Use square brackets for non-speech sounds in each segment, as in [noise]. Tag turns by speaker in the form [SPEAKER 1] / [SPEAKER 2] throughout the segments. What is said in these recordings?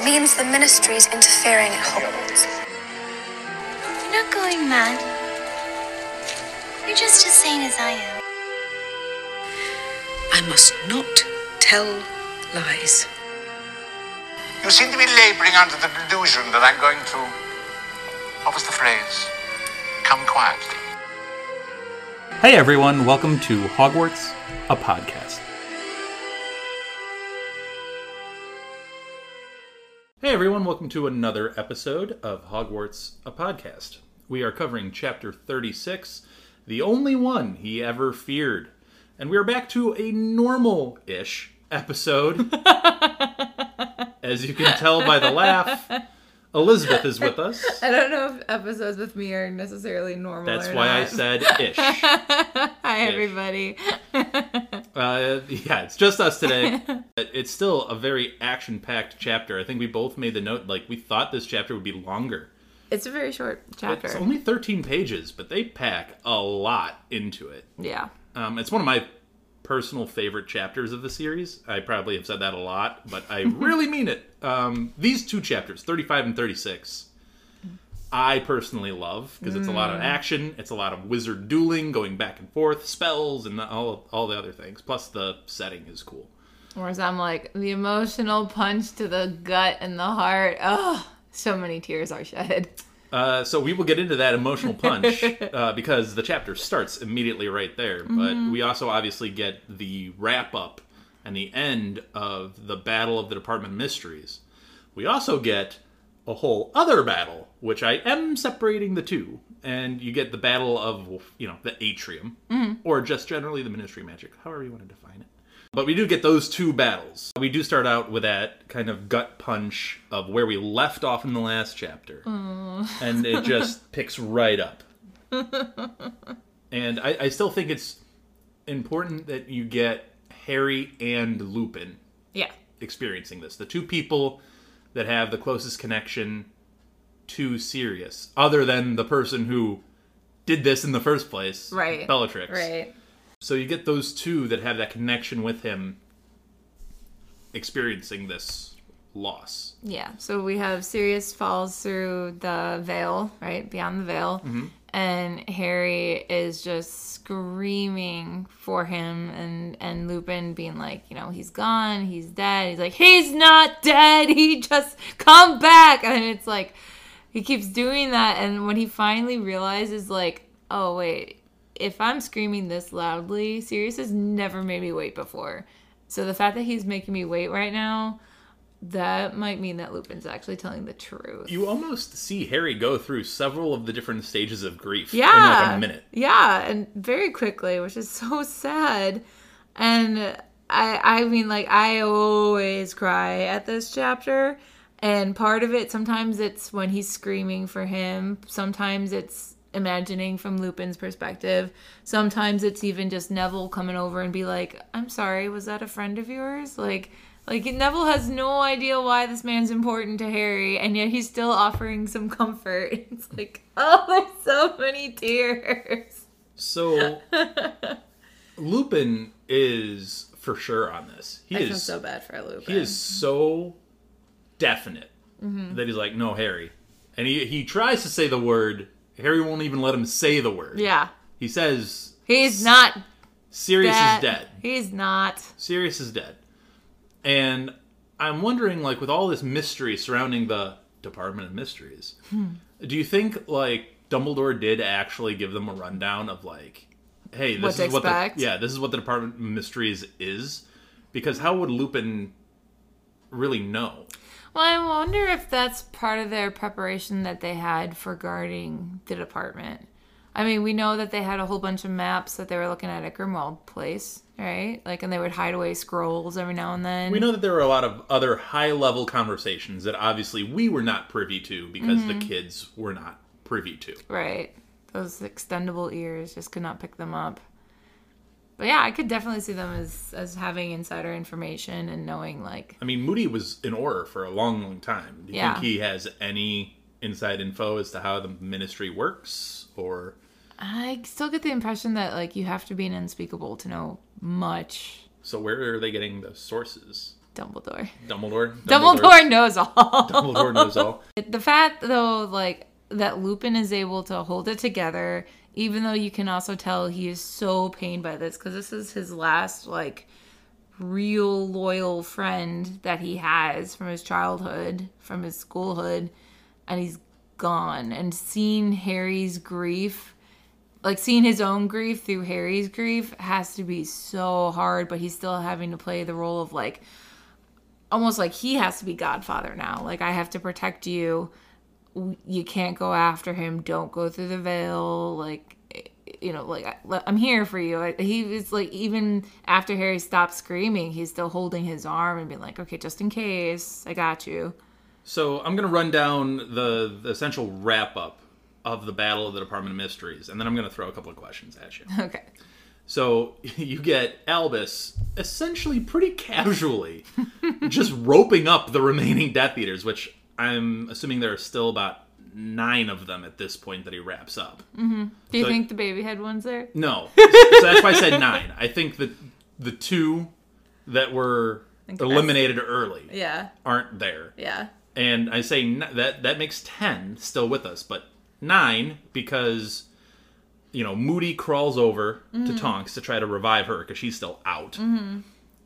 [SPEAKER 1] means the ministry's interfering at Hogwarts.
[SPEAKER 2] You're not going mad. You're just as sane as I am.
[SPEAKER 3] I must not tell lies.
[SPEAKER 4] You seem to be laboring under the delusion that I'm going to. What was the phrase? Come quietly.
[SPEAKER 5] Hey everyone, welcome to Hogwarts, a podcast. Hey everyone, welcome to another episode of Hogwarts, a podcast. We are covering chapter 36, the only one he ever feared. And we are back to a normal ish episode. [laughs] As you can tell by the laugh, Elizabeth is with [laughs] us.
[SPEAKER 6] I don't know if episodes with me are necessarily normal.
[SPEAKER 5] That's why I said ish. [laughs]
[SPEAKER 6] Hi, everybody.
[SPEAKER 5] Uh, yeah, it's just us today. [laughs] it's still a very action-packed chapter. I think we both made the note like we thought this chapter would be longer.
[SPEAKER 6] It's a very short chapter.
[SPEAKER 5] It's only 13 pages, but they pack a lot into it.
[SPEAKER 6] yeah.
[SPEAKER 5] Um, it's one of my personal favorite chapters of the series. I probably have said that a lot, but I [laughs] really mean it. Um, these two chapters, 35 and 36, I personally love because it's a lot of
[SPEAKER 6] Mm.
[SPEAKER 5] action. It's a lot of wizard dueling, going back and forth, spells, and all all the other things. Plus, the setting is cool.
[SPEAKER 6] Whereas I'm like, the emotional punch to the gut and the heart. Oh, so many tears are shed. [laughs]
[SPEAKER 5] Uh, so we will get into that emotional punch [laughs] uh, because the chapter starts immediately right there. But we also obviously get the wrap up and the end of the Battle of the Department of Mysteries. We also get a whole other battle, which I am separating the two, and you get the Battle of you know the Atrium, or just generally the Ministry Magic, however you want to define it. But we do get those two battles. We do start out with that kind of gut punch of where we left off in the last chapter. And it just [laughs] picks right up. and I, I still think it's important that you get Harry and Lupin
[SPEAKER 6] Yeah.
[SPEAKER 5] experiencing this. The two people that have the closest connection to Sirius, other than the person who did this in the first place,
[SPEAKER 6] Right.
[SPEAKER 5] Bellatrix.
[SPEAKER 6] Right.
[SPEAKER 5] So you get those two that have that connection with him experiencing this loss.
[SPEAKER 6] Yeah. So we have Sirius falls through the veil, right? Beyond the veil.
[SPEAKER 5] Mm-hmm.
[SPEAKER 6] And Harry is just screaming for him and and Lupin being like, you know, he's gone, he's dead. He's like, he's not dead. He just come back. And it's like he keeps doing that and when he finally realizes like, oh wait, if I'm screaming this loudly, Sirius has never made me wait before. So the fact that he's making me wait right now, that might mean that Lupin's actually telling the truth.
[SPEAKER 5] You almost see Harry go through several of the different stages of grief
[SPEAKER 6] yeah.
[SPEAKER 5] in like a minute.
[SPEAKER 6] Yeah, and very quickly, which is so sad. And I I mean like I always cry at this chapter. And part of it sometimes it's when he's screaming for him. Sometimes it's imagining from Lupin's perspective. Sometimes it's even just Neville coming over and be like, "I'm sorry, was that a friend of yours?" Like like Neville has no idea why this man's important to Harry, and yet he's still offering some comfort. [laughs] It's like, oh, there's so many tears.
[SPEAKER 5] So [laughs] Lupin is for sure on this. He
[SPEAKER 6] I
[SPEAKER 5] is
[SPEAKER 6] feel so bad for Lupin.
[SPEAKER 5] he is so definite
[SPEAKER 6] Mm-hmm.
[SPEAKER 5] that he's like, no, Harry. And he, he tries to say the word. Harry won't even let him say the word.
[SPEAKER 6] Yeah,
[SPEAKER 5] He says,
[SPEAKER 6] he's not
[SPEAKER 5] Sirius
[SPEAKER 6] dead.
[SPEAKER 5] is dead.
[SPEAKER 6] He's not.
[SPEAKER 5] Sirius is dead. And I'm wondering, like, with all this mystery surrounding the Department of Mysteries,
[SPEAKER 6] Hmm.
[SPEAKER 5] do you think, like, Dumbledore did actually give them a rundown of, like, hey, this
[SPEAKER 6] What
[SPEAKER 5] is what the yeah, this is what the Department of Mysteries is? Because how would Lupin really know?
[SPEAKER 6] Well, I wonder if that's part of their preparation that they had for guarding the department. I mean, we know that they had a whole bunch of maps that they were looking at at Grimmauld Place, right? Like, and they would hide away scrolls every now and then.
[SPEAKER 5] We know that there were a lot of other high level conversations that obviously we were not privy to because
[SPEAKER 6] Mm-hmm.
[SPEAKER 5] the kids were not privy to.
[SPEAKER 6] Right. Those extendable ears just could not pick them up. But yeah, I could definitely see them as as having insider information and knowing like
[SPEAKER 5] I mean, Moody was in Auror for a long, long time. Do you
[SPEAKER 6] Yeah.
[SPEAKER 5] think he has any inside info as to how the ministry works? Or
[SPEAKER 6] I still get the impression that like you have to be an unspeakable to know much.
[SPEAKER 5] so where are they getting the sources?
[SPEAKER 6] Dumbledore.
[SPEAKER 5] Dumbledore.
[SPEAKER 6] Dumbledore knows all.
[SPEAKER 5] Dumbledore knows all. [laughs]
[SPEAKER 6] The fact though, like that Lupin is able to hold it together, even though you can also tell he is so pained by this because this is his last like real loyal friend that he has from his childhood, from his schoolhood, and he's gone. And seeing Harry's grief, like seeing his own grief through Harry's grief, has to be so hard. But he's still having to play the role of like almost like he has to be godfather now. Like I have to protect you. You can't go after him. Don't go through the veil. Like you know, like I- I'm here for you. He was like even after Harry stopped screaming, he's still holding his arm and being like, "Okay, just in case, I got you."
[SPEAKER 5] So I'm going to run down the, the essential wrap up of the Battle of the Department of Mysteries, and then I'm going to throw a couple of questions at you. [laughs]
[SPEAKER 6] Okay.
[SPEAKER 5] So [laughs] you get Albus essentially pretty casually [laughs] just roping up the remaining Death Eaters, which I'm assuming there are still about nine of them at this point that he wraps up.
[SPEAKER 6] Do you
[SPEAKER 5] So-
[SPEAKER 6] think the baby head one's there?
[SPEAKER 5] No, [laughs] so that's why I said nine. I think that the two that were eliminated early
[SPEAKER 6] Yeah.
[SPEAKER 5] aren't there.
[SPEAKER 6] Yeah.
[SPEAKER 5] and I say n- that that makes ten still with us, but nine because you know Moody crawls over
[SPEAKER 6] Mm-hmm.
[SPEAKER 5] to Tonks to try to revive her because she's still out.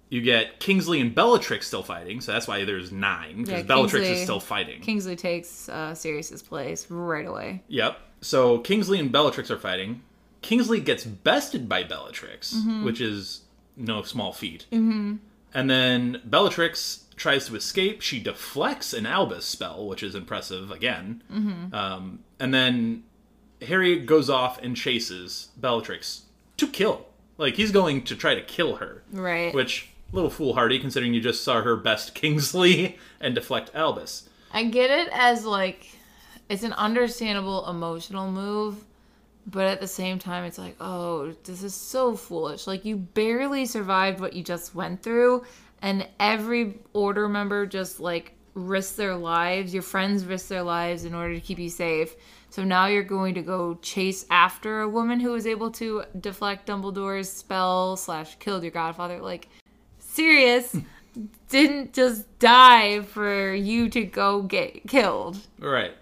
[SPEAKER 5] You get Kingsley and Bellatrix still fighting, so that's why there's nine because
[SPEAKER 6] Yeah,
[SPEAKER 5] Bellatrix
[SPEAKER 6] Kingsley-
[SPEAKER 5] is still fighting.
[SPEAKER 6] Kingsley takes uh, Sirius's place right away.
[SPEAKER 5] Yep. So Kingsley and Bellatrix are fighting. Kingsley gets bested by Bellatrix,
[SPEAKER 6] Mm-hmm.
[SPEAKER 5] which is no small feat. Mm-hmm. And then Bellatrix tries to escape. She deflects an Albus spell, which is impressive again.
[SPEAKER 6] Mm-hmm.
[SPEAKER 5] Um, and then Harry goes off and chases Bellatrix to kill. Like he's going to try to kill her,
[SPEAKER 6] Right.
[SPEAKER 5] which a little foolhardy considering you just saw her best Kingsley [laughs] and deflect Albus.
[SPEAKER 6] I get it as like it's an understandable emotional move, but at the same time it's like, oh, this is so foolish. Like you barely survived what you just went through and every order member just like risked their lives, your friends risked their lives in order to keep you safe. So now you're going to go chase after a woman who was able to deflect Dumbledore's spell slash killed your godfather. Like Sirius didn't just die for you to go get killed.
[SPEAKER 5] Right.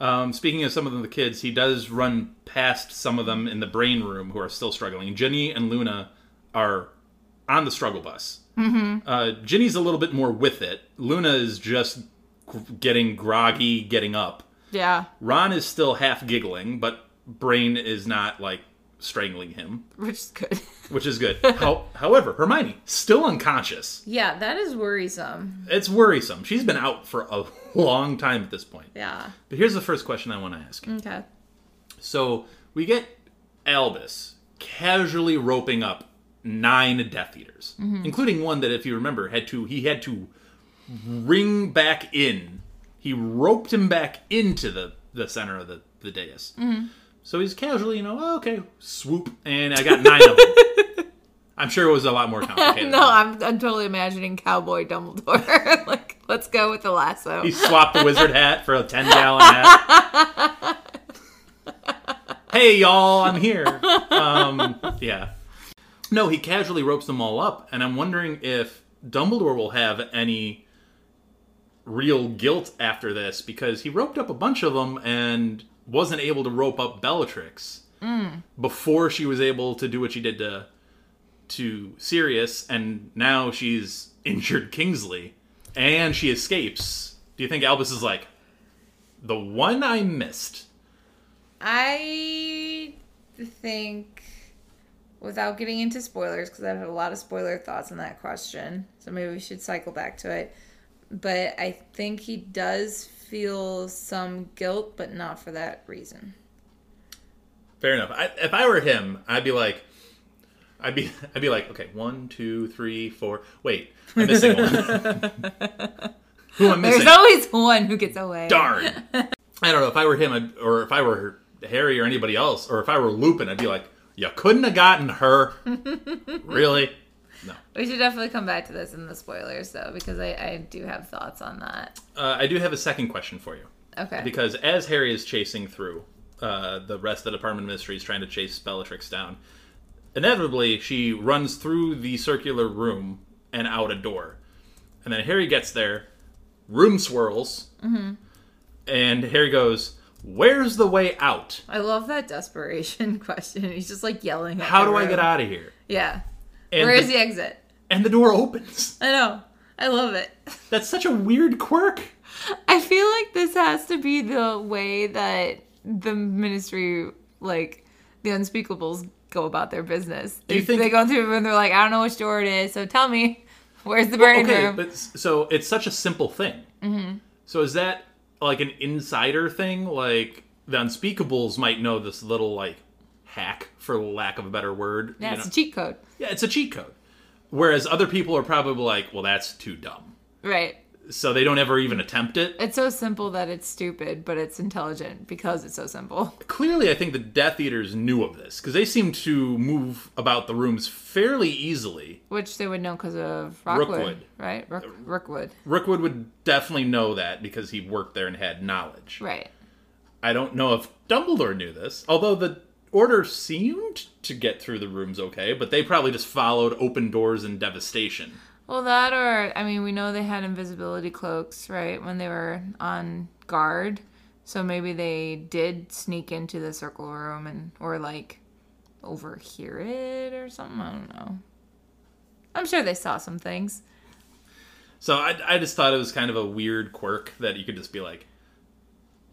[SPEAKER 5] Um, speaking of some of the kids, he does run past some of them in the brain room who are still struggling. Ginny and Luna are on the struggle bus. Mm-hmm. Uh, Ginny's a little bit more with it. Luna is just getting groggy, getting up.
[SPEAKER 6] Yeah,
[SPEAKER 5] Ron is still half giggling, but Brain is not like strangling him,
[SPEAKER 6] which is good. [laughs]
[SPEAKER 5] which is good. How, however, Hermione still unconscious.
[SPEAKER 6] yeah, that is worrisome.
[SPEAKER 5] It's worrisome. She's been out for a [laughs] long time at this point.
[SPEAKER 6] Yeah.
[SPEAKER 5] But here's the first question I want to ask.
[SPEAKER 6] Okay.
[SPEAKER 5] So we get Albus casually roping up nine Death Eaters, mm-hmm. including one that, if you remember, had to he had to ring back in. He roped him back into the the center of the the dais. Mm-hmm. So he's casually, you know, oh, okay, swoop, and I got nine of them. [laughs] I'm sure it was a lot more complicated. [laughs]
[SPEAKER 6] No, I'm, I'm totally imagining Cowboy Dumbledore. [laughs] like, let's go with the lasso.
[SPEAKER 5] He swapped the wizard hat for a 10 gallon hat. hey, y'all, I'm here. Um, yeah. No, he casually ropes them all up, and I'm wondering if Dumbledore will have any real guilt after this because he roped up a bunch of them and wasn't able to rope up Bellatrix before she was able to do what she did to to Sirius, and now she's [laughs] injured Kingsley, and she escapes. Do you think Albus is like the one I missed?
[SPEAKER 6] I think, without getting into spoilers, because I have a lot of spoiler thoughts on that question, so maybe we should cycle back to it. But I think he does feel some guilt, but not for that reason.
[SPEAKER 5] Fair enough. I, if I were him, I'd be like, I'd be, [laughs] I'd be like, okay, one, two, three, four. Wait, I'm missing one. [laughs] Who am I
[SPEAKER 6] There's always one who gets away.
[SPEAKER 5] Darn. [laughs] I don't know. If I were him, I'd, or if I were Harry or anybody else, or if I were Lupin, I'd be like, you couldn't have gotten her. really? No.
[SPEAKER 6] We should definitely come back to this in the spoilers, though, because I, I do have thoughts on that.
[SPEAKER 5] Uh, I do have a second question for you.
[SPEAKER 6] Okay.
[SPEAKER 5] because as Harry is chasing through uh, the rest of the Department of Mysteries, trying to chase Bellatrix down, inevitably she runs through the circular room and out a door. And then Harry gets there, room swirls,
[SPEAKER 6] Mm-hmm.
[SPEAKER 5] and Harry goes, "Where's the way out?
[SPEAKER 6] I love that desperation [laughs] question. He's just like yelling. At
[SPEAKER 5] How do I get out of here?"
[SPEAKER 6] Yeah.
[SPEAKER 5] And
[SPEAKER 6] Where's
[SPEAKER 5] the,
[SPEAKER 6] the exit?
[SPEAKER 5] and the door opens.
[SPEAKER 6] I know. I love it.
[SPEAKER 5] That's such a weird quirk.
[SPEAKER 6] I feel like this has to be the way that the ministry, like the unspeakables, go about their business. They,
[SPEAKER 5] think-
[SPEAKER 6] they go through and they're like, I don't know which door it is, so tell me, [laughs] where's the burning
[SPEAKER 5] okay,
[SPEAKER 6] room?
[SPEAKER 5] but so it's such a simple thing. Mm-hmm. So is that like an insider thing? Like the Unspeakables might know this little like hack, for lack of a better word.
[SPEAKER 6] yeah,
[SPEAKER 5] you
[SPEAKER 6] it's
[SPEAKER 5] know?
[SPEAKER 6] a cheat code,
[SPEAKER 5] yeah, it's a cheat code. Whereas other people are probably like, "Well, that's too dumb,"
[SPEAKER 6] right?
[SPEAKER 5] so they don't ever even attempt it.
[SPEAKER 6] It's so simple that it's stupid, but it's intelligent because it's so simple.
[SPEAKER 5] Clearly, I think the Death Eaters knew of this because they seem to move about the rooms fairly easily.
[SPEAKER 6] Which they would know because of Rockwood,
[SPEAKER 5] Rookwood.
[SPEAKER 6] right? Rook, uh, Rookwood,
[SPEAKER 5] Rookwood would definitely know that because he worked there and had knowledge.
[SPEAKER 6] right?
[SPEAKER 5] I don't know if Dumbledore knew this, although the Order seemed to get through the rooms okay, but they probably just followed open doors and devastation.
[SPEAKER 6] Well, that or I mean, we know they had invisibility cloaks, right, when they were on guard. So maybe they did sneak into the circle room and or like overhear it or something. I don't know. I'm sure they saw some things.
[SPEAKER 5] So I, I just thought it was kind of a weird quirk that you could just be like,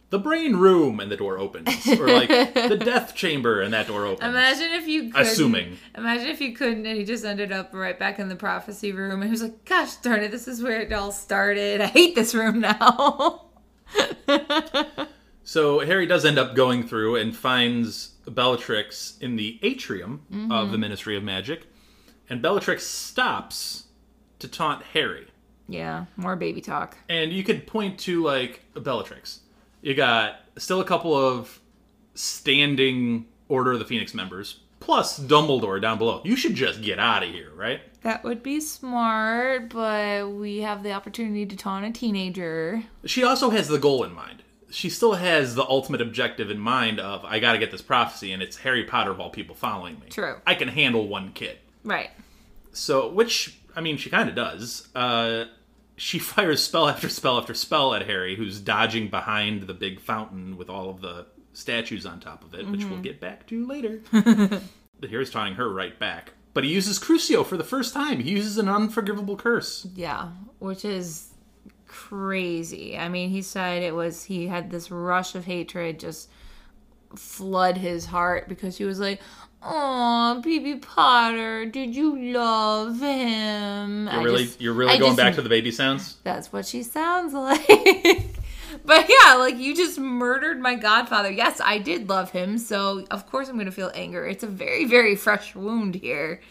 [SPEAKER 5] the brain room, and the door opens, or like the [laughs] death chamber, and that door opens.
[SPEAKER 6] Imagine if you couldn't,
[SPEAKER 5] Assuming.
[SPEAKER 6] Imagine if you couldn't, and he just ended up right back in the prophecy room, and he was like, "Gosh darn it, this is where it all started. I hate this room now." [laughs]
[SPEAKER 5] So Harry does end up going through and finds Bellatrix in the atrium of the mm-hmm. Ministry of Magic, and Bellatrix stops to taunt Harry.
[SPEAKER 6] yeah, more baby talk.
[SPEAKER 5] And you could point to like Bellatrix. You got still a couple of standing Order of the Phoenix members, plus Dumbledore down below. You should just get out of here, right?
[SPEAKER 6] That would be smart, but we have the opportunity to taunt a teenager.
[SPEAKER 5] She also has the goal in mind. She still has the ultimate objective in mind of I got to get this prophecy, and it's Harry Potter of all people following me.
[SPEAKER 6] True.
[SPEAKER 5] I can handle one kid.
[SPEAKER 6] Right.
[SPEAKER 5] So, which I mean, she kind of does. Uh, she [laughs] fires spell after spell after spell at Harry, who's dodging behind the big fountain with all of the statues on top of it, which we'll mm-hmm. get back to later. [laughs] but Harry's taunting her right back. But he uses Crucio for the first time. He uses an unforgivable curse.
[SPEAKER 6] Yeah, which is crazy. I mean, he said it was he had this rush of hatred just flood his heart because he was like, "Oh, baby Potter, did you love him?"
[SPEAKER 5] You're really, you're really
[SPEAKER 6] I
[SPEAKER 5] going
[SPEAKER 6] just-
[SPEAKER 5] back to the baby sounds.
[SPEAKER 6] That's what she sounds [laughs] like. but yeah, like you just murdered my godfather. Yes, I did love him, so of course I'm going to feel anger. It's a very, very fresh wound here.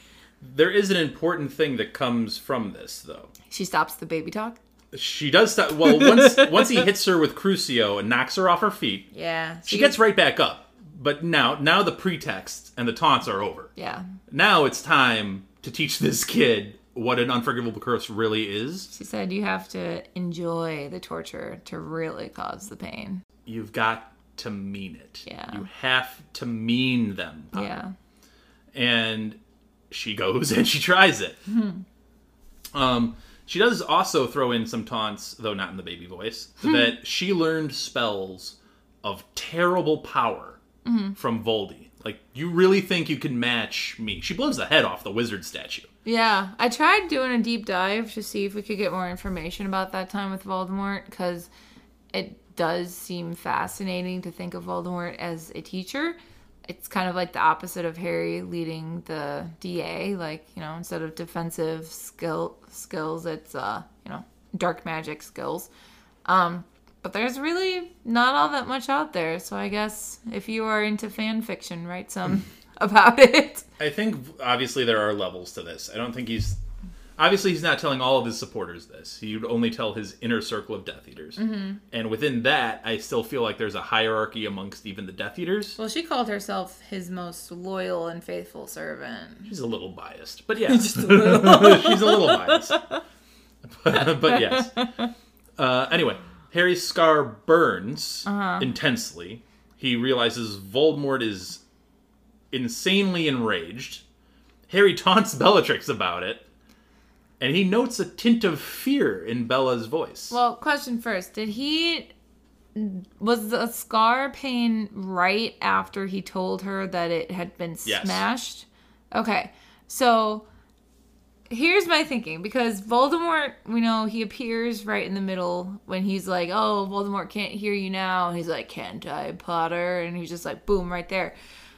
[SPEAKER 5] There is an important thing that comes from this, though.
[SPEAKER 6] She stops the baby talk.
[SPEAKER 5] She does stop. Well, once once he hits her with Crucio and knocks her off her feet,
[SPEAKER 6] Yeah,
[SPEAKER 5] she gets right back up. But now, now the pretext and the taunts are over.
[SPEAKER 6] Yeah,
[SPEAKER 5] Now it's time to teach this kid what an unforgivable curse really is.
[SPEAKER 6] she said you have to enjoy the torture to really cause the pain.
[SPEAKER 5] You've got to mean it.
[SPEAKER 6] Yeah.
[SPEAKER 5] You have to mean them. Potter.
[SPEAKER 6] Yeah,
[SPEAKER 5] and she goes [laughs] and she tries it. Um, she does also throw in some taunts, though not in the baby voice, that she learned spells of terrible power from Voldy. Like, you really think you can match me? She blows the head off the wizard statue.
[SPEAKER 6] yeah. I tried doing a deep dive to see if we could get more information about that time with Voldemort because it does seem fascinating to think of Voldemort as a teacher. It's kind of like the opposite of Harry leading the DA. Like you know, instead of defensive skill skills, it's uh you know dark magic skills. Um, but there's really not all that much out there. So I guess if you are into fan fiction, write some [laughs] about it.
[SPEAKER 5] I think obviously there are levels to this. I don't think he's obviously he's not telling all of his supporters this. He would only tell his inner circle of Death Eaters, mm-hmm. and within that, I still feel like there's a hierarchy amongst even the Death Eaters.
[SPEAKER 6] Well, she called herself his most loyal and faithful servant.
[SPEAKER 5] She's a little biased, but yeah, [laughs] [laughs] she's a little biased. But, but yes. Uh, anyway, Harry's scar burns uh-huh. intensely. He realizes Voldemort is insanely enraged. Harry [laughs] taunts Bellatrix about it, and he notes a tint of fear in Bella's voice.
[SPEAKER 6] Well, question first. Did he was the scar pain right after he told her that it had been
[SPEAKER 5] Yes.
[SPEAKER 6] smashed? Okay. So here's my thinking because Voldemort, we know he appears right in the middle when he's like, "Oh, Voldemort can't hear you now." He's like, "Can't I, Potter?" And he's just like, "Boom!" right there.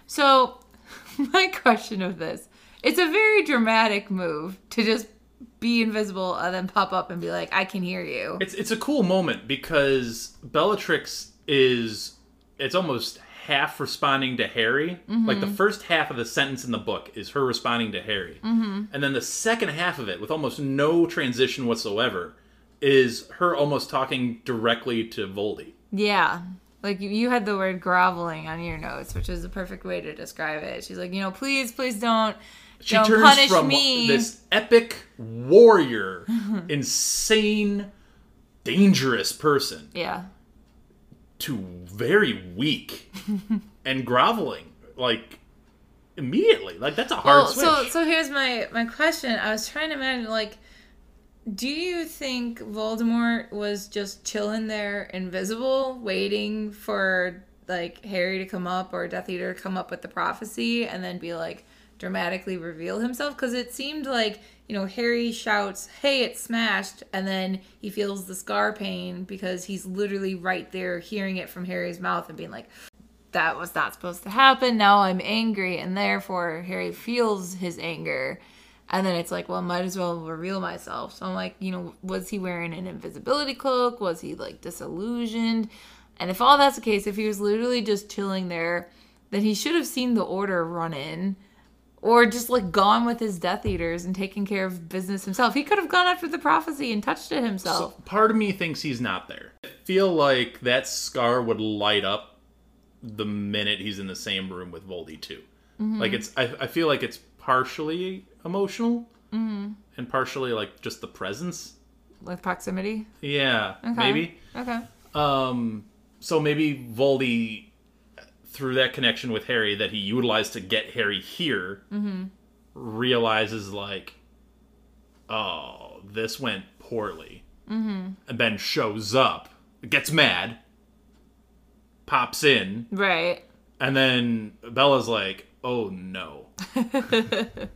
[SPEAKER 6] So [laughs] my question of this: It's a very dramatic move to just be invisible and then pop up and be like, "I can hear you."
[SPEAKER 5] It's it's a cool moment because Bellatrix is it's almost half responding to Harry. Like the first half of the sentence in the book is her responding to Harry, mm-hmm. and then the second half of it, with almost no transition whatsoever, is her almost talking directly to Voldy.
[SPEAKER 6] Yeah. Like you- you had the word groveling on your notes, which is the perfect way to describe it. She's like, you know, please, please don't,
[SPEAKER 5] She
[SPEAKER 6] don't
[SPEAKER 5] turns
[SPEAKER 6] punish
[SPEAKER 5] from
[SPEAKER 6] me.
[SPEAKER 5] this epic warrior, [laughs] insane, dangerous person
[SPEAKER 6] Yeah.
[SPEAKER 5] To very weak [laughs] and groveling like immediately. Like that's a hard
[SPEAKER 6] Well,
[SPEAKER 5] switch.
[SPEAKER 6] so so here's my my question. I was trying to imagine like do you think Voldemort was just chilling there invisible waiting for like Harry to come up or Death Eater to come up with the prophecy and then be like dramatically reveal himself? Cuz it seemed like you know Harry shouts hey it's smashed and then he feels the scar pain because he's literally right there hearing it from Harry's mouth and being like that was not supposed to happen. Now I'm angry, and therefore Harry feels his anger. And then it's like, well, might as well reveal myself. So I'm like, you know, was he wearing an invisibility cloak? Was he like disillusioned? And if all that's the case, if he was literally just chilling there, then he should have seen the order run in or just like gone with his Death Eaters and taken care of business himself. He could have gone after the prophecy and touched it himself.
[SPEAKER 5] So part of me thinks he's not there i feel like that scar would light up the minute he's in the same room with voldy too
[SPEAKER 6] Mm-hmm.
[SPEAKER 5] like it's I, I feel like it's partially emotional
[SPEAKER 6] Mm-hmm.
[SPEAKER 5] and partially like just the presence
[SPEAKER 6] with proximity.
[SPEAKER 5] yeah
[SPEAKER 6] Okay.
[SPEAKER 5] maybe
[SPEAKER 6] Okay.
[SPEAKER 5] Um, so maybe Voldy, through that connection with Harry that he utilized to get Harry here, realizes like, oh, this went poorly, mm-hmm. and then shows up, gets mad, pops in,
[SPEAKER 6] Right.
[SPEAKER 5] and then Bella's like, oh no. [laughs]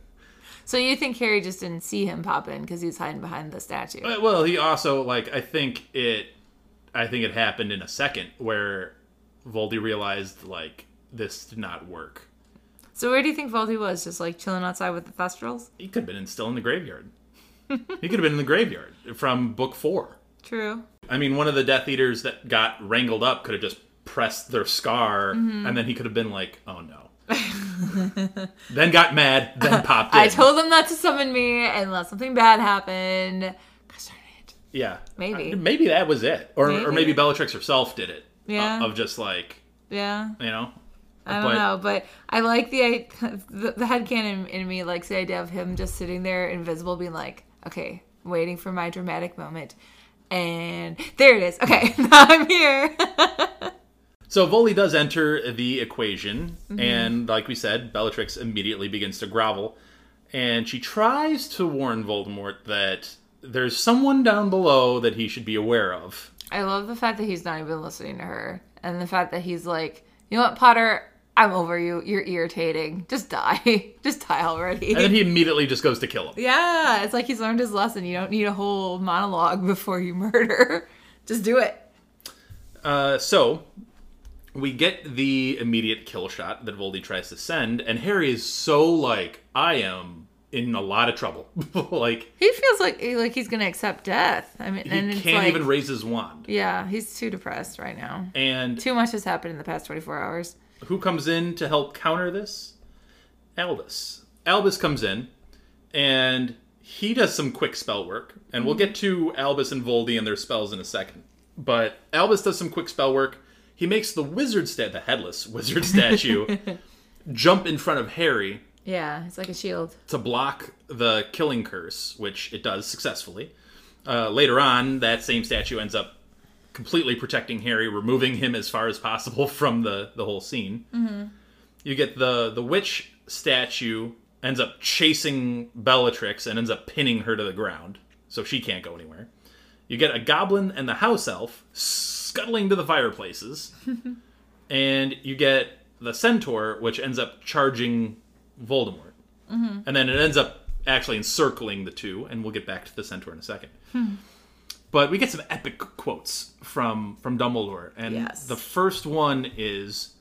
[SPEAKER 6] So you think Harry just didn't see him pop in because he's hiding behind the statue?
[SPEAKER 5] Uh, Well, he also like I think it, I think it happened in a second where Voldy realized like this did not work.
[SPEAKER 6] So where do you think Voldy was? Just like chilling outside with the Thestrals?
[SPEAKER 5] He could have been in, still in the graveyard. [laughs] he could have been in the graveyard from book four.
[SPEAKER 6] True.
[SPEAKER 5] I mean, one of the Death Eaters that got wrangled up could have just pressed their scar,
[SPEAKER 6] Mm-hmm.
[SPEAKER 5] and then he could have been like, "Oh no." [laughs] then got mad, then [laughs] popped in.
[SPEAKER 6] I told them not to summon me unless something bad happened. Gosh darn it.
[SPEAKER 5] yeah,
[SPEAKER 6] Maybe.
[SPEAKER 5] Maybe that was it, or or
[SPEAKER 6] Maybe.
[SPEAKER 5] maybe Bellatrix herself did it.
[SPEAKER 6] Yeah.
[SPEAKER 5] uh, of just like
[SPEAKER 6] Yeah.
[SPEAKER 5] you know.
[SPEAKER 6] I don't
[SPEAKER 5] But-
[SPEAKER 6] know, but I like the i- the, the headcanon in me likes the idea of him just sitting there invisible, being like, okay, waiting for my dramatic moment. And there it is. Okay, [laughs] now I'm here. [laughs]
[SPEAKER 5] So Voldy does enter the equation,
[SPEAKER 6] Mm-hmm.
[SPEAKER 5] and like we said, Bellatrix immediately begins to grovel, and she tries to warn Voldemort that there's someone down below that he should be aware of.
[SPEAKER 6] I love the fact that he's not even listening to her, and the fact that he's like, you know what, Potter, I'm over you. You're irritating. Just die. [laughs] Just die already.
[SPEAKER 5] And then he immediately just goes to kill him.
[SPEAKER 6] yeah, it's like he's learned his lesson. You don't need a whole monologue [laughs] before you murder. [laughs] Just do it.
[SPEAKER 5] Uh, so we get the immediate kill shot that Voldy tries to send, and Harry is so like, I am in a lot of trouble. [laughs] like
[SPEAKER 6] He feels like like he's gonna accept death. I mean,
[SPEAKER 5] he can't
[SPEAKER 6] like,
[SPEAKER 5] even raise his wand.
[SPEAKER 6] Yeah, he's too depressed right now.
[SPEAKER 5] And
[SPEAKER 6] Too much has happened in the past 24 hours.
[SPEAKER 5] who comes in to help counter this? Albus. Albus comes in, and he does some quick spell work, and we'll mm-hmm. get to Albus and Voldy and their spells in a second. But Albus does some quick spell work. He makes the wizard stat, the headless wizard [laughs] statue, [laughs] jump in front of Harry
[SPEAKER 6] Yeah, it's like a shield.
[SPEAKER 5] to block the killing curse, which it does successfully. Uh, later on, that same statue ends up completely protecting Harry, removing him as far as possible [laughs] from the, the whole scene. You get the the witch statue ends up chasing Bellatrix and ends up pinning her to the ground, so she can't go anywhere. You get a goblin and the house elf scuttling to the fireplaces, [laughs] and you get the centaur, which ends up charging Voldemort, mm-hmm. and then it ends up actually encircling the two, and we'll get back to the centaur in a second. Hmm. But we get some epic quotes from from Dumbledore, and
[SPEAKER 6] Yes.
[SPEAKER 5] the first one is,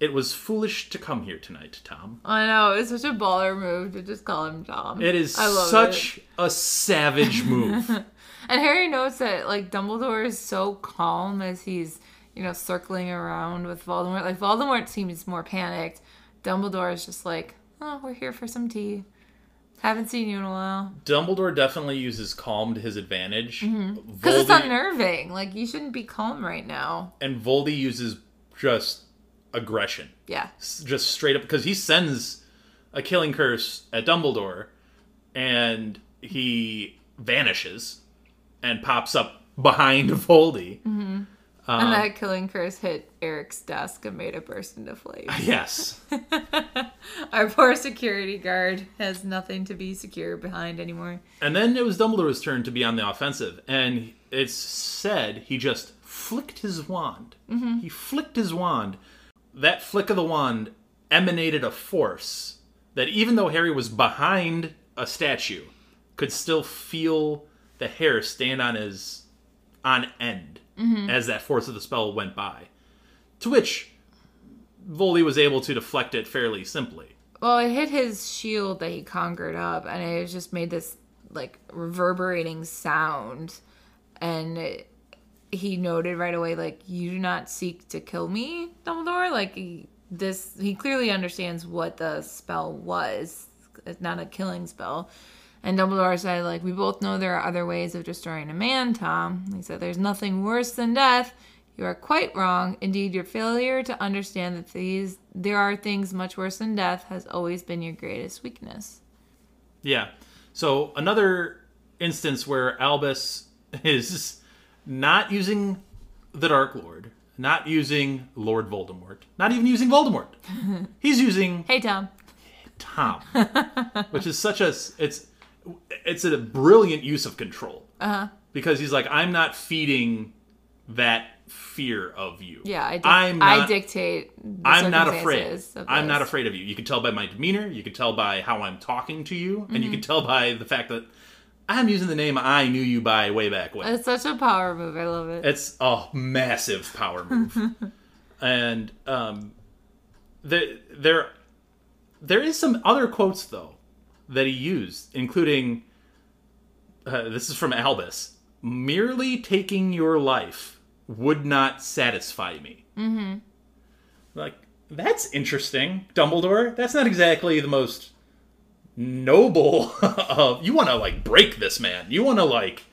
[SPEAKER 5] "It was foolish to come here tonight, Tom."
[SPEAKER 6] I know it's such a baller move to just call him Tom.
[SPEAKER 5] It is
[SPEAKER 6] I love
[SPEAKER 5] such
[SPEAKER 6] it.
[SPEAKER 5] a savage move. [laughs]
[SPEAKER 6] And Harry notes that like Dumbledore is so calm as he's you know circling around with Voldemort. Like Voldemort seems more panicked. Dumbledore is just like, oh, we're here for some tea. Haven't seen you in a while.
[SPEAKER 5] Dumbledore definitely uses calm to his advantage. Mm-hmm.
[SPEAKER 6] Because it's
[SPEAKER 5] Voldy-
[SPEAKER 6] unnerving. Like you shouldn't be calm right now.
[SPEAKER 5] and Voldy uses just aggression,
[SPEAKER 6] Yeah.
[SPEAKER 5] Just straight up because he sends a killing curse at Dumbledore, and he vanishes and pops up behind [laughs] Voldy. Mm-hmm.
[SPEAKER 6] And um, that killing curse hit Eric's desk and made it burst into flames. [laughs]
[SPEAKER 5] Yes, [laughs]
[SPEAKER 6] Our poor security guard has nothing to be secure behind anymore.
[SPEAKER 5] and then it was Dumbledore's turn to be on the offensive, and it's said he just flicked his wand. Mm-hmm. He flicked his wand. That flick of the wand emanated a force that, even though Harry was behind a statue, could still feel the hair stand on his on end Mm-hmm. as that force of the spell went by. To which Voldy was able to deflect it fairly simply.
[SPEAKER 6] Well, it hit his shield that he conquered up, and it just made this like reverberating sound. And it, he noted right away, like, "You do not seek to kill me, Dumbledore." Like he, this, he clearly understands what the spell was. It's not a killing spell. And Dumbledore said, like, we both know there are other ways of destroying a man, Tom. He said, there's nothing worse than death. You are quite wrong. Indeed, your failure to understand that these there are things much worse than death has always been your greatest weakness.
[SPEAKER 5] Yeah. So another instance where Albus is not using the Dark Lord, not using Lord Voldemort, not even using Voldemort. [laughs] He's using
[SPEAKER 6] Hey, Tom.
[SPEAKER 5] Tom, which is such a it's it's a brilliant use of control. Uh-huh. Because he's like, I'm not feeding that fear of you.
[SPEAKER 6] Yeah, I, dic-
[SPEAKER 5] I'm
[SPEAKER 6] I dictate.
[SPEAKER 5] I'm not afraid. I'm not afraid of you. You can tell by my demeanor. You can tell by how I'm talking to you, and you can tell by the fact that I'm using the name I knew you by way back when.
[SPEAKER 6] It's such a power move. I love it.
[SPEAKER 5] It's a massive power move, [laughs] and um, there there there is some other quotes though that he used, including uh, this is from Albus. Merely taking your life would not satisfy me. Mm-hmm. Like that's interesting, Dumbledore. That's not exactly the most noble [laughs] of. You want to like break this man. You want to like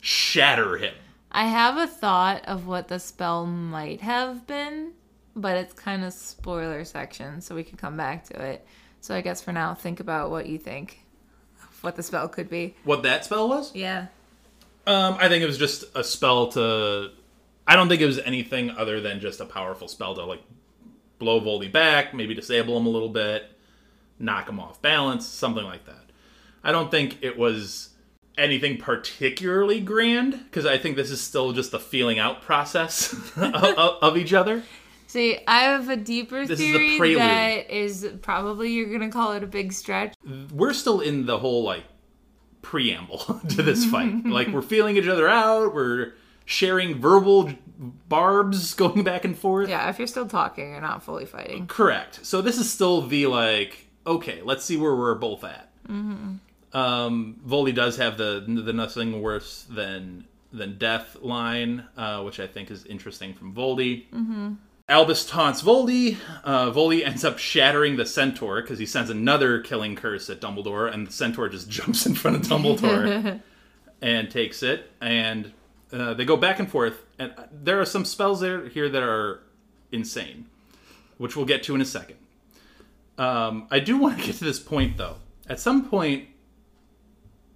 [SPEAKER 5] shatter him.
[SPEAKER 6] I have a thought of what the spell might have been, but it's kind of spoiler section, so we can come back to it. So I guess for now, think about what you think what the spell could be.
[SPEAKER 5] What that spell was?
[SPEAKER 6] Yeah.
[SPEAKER 5] Um, I think it was just a spell to. I don't think it was anything other than just a powerful spell to like blow Voldy back, maybe disable him a little bit, knock him off balance, something like that. I don't think it was anything particularly grand because I think this is still just the feeling out process [laughs] of, of- of each other.
[SPEAKER 6] See, I have a deeper
[SPEAKER 5] This is the
[SPEAKER 6] theory
[SPEAKER 5] prelude.
[SPEAKER 6] that is probably you're gonna call it a big stretch.
[SPEAKER 5] We're still in the whole like preamble [laughs] to this [laughs] fight. like we're feeling each other out. We're sharing verbal barbs going back and forth.
[SPEAKER 6] Yeah, if you're still talking, you're not fully fighting.
[SPEAKER 5] Correct. So this is still the like, okay, let's see where we're both at. Mm-hmm. Um, Voldy does have the the nothing worse than than death line, uh, which I think is interesting from Voldy. Mm-hmm. Albus taunts Voldy. Uh, Voldy ends up shattering the centaur because he sends another killing curse at Dumbledore, and the centaur just [laughs] jumps in front of Dumbledore [laughs] and takes it. And uh, they go back and forth. And there are some spells there here that are insane, which we'll get to in a second. Um, I do want to get to this point though. At some point,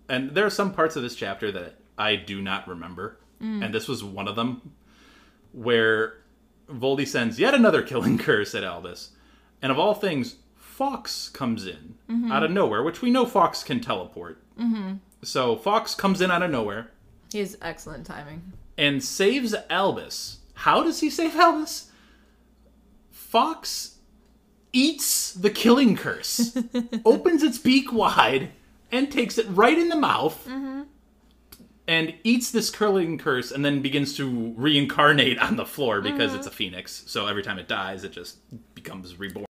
[SPEAKER 5] and there are some parts of this chapter that I do not remember, and this was one of them, where Voldy sends yet another killing [laughs] curse at Albus, and of all things, Fawkes comes in out of nowhere, which we know Fawkes can teleport. Mm-hmm. So Fawkes comes in out of nowhere
[SPEAKER 6] He has excellent timing.
[SPEAKER 5] and saves Albus. How does he save Albus? Fawkes eats the killing curse, [laughs] opens its beak wide, and takes it right in the mouth. And eats this curling curse and then begins to reincarnate on the floor because it's a uh-huh. phoenix. So every time it dies, it just becomes reborn.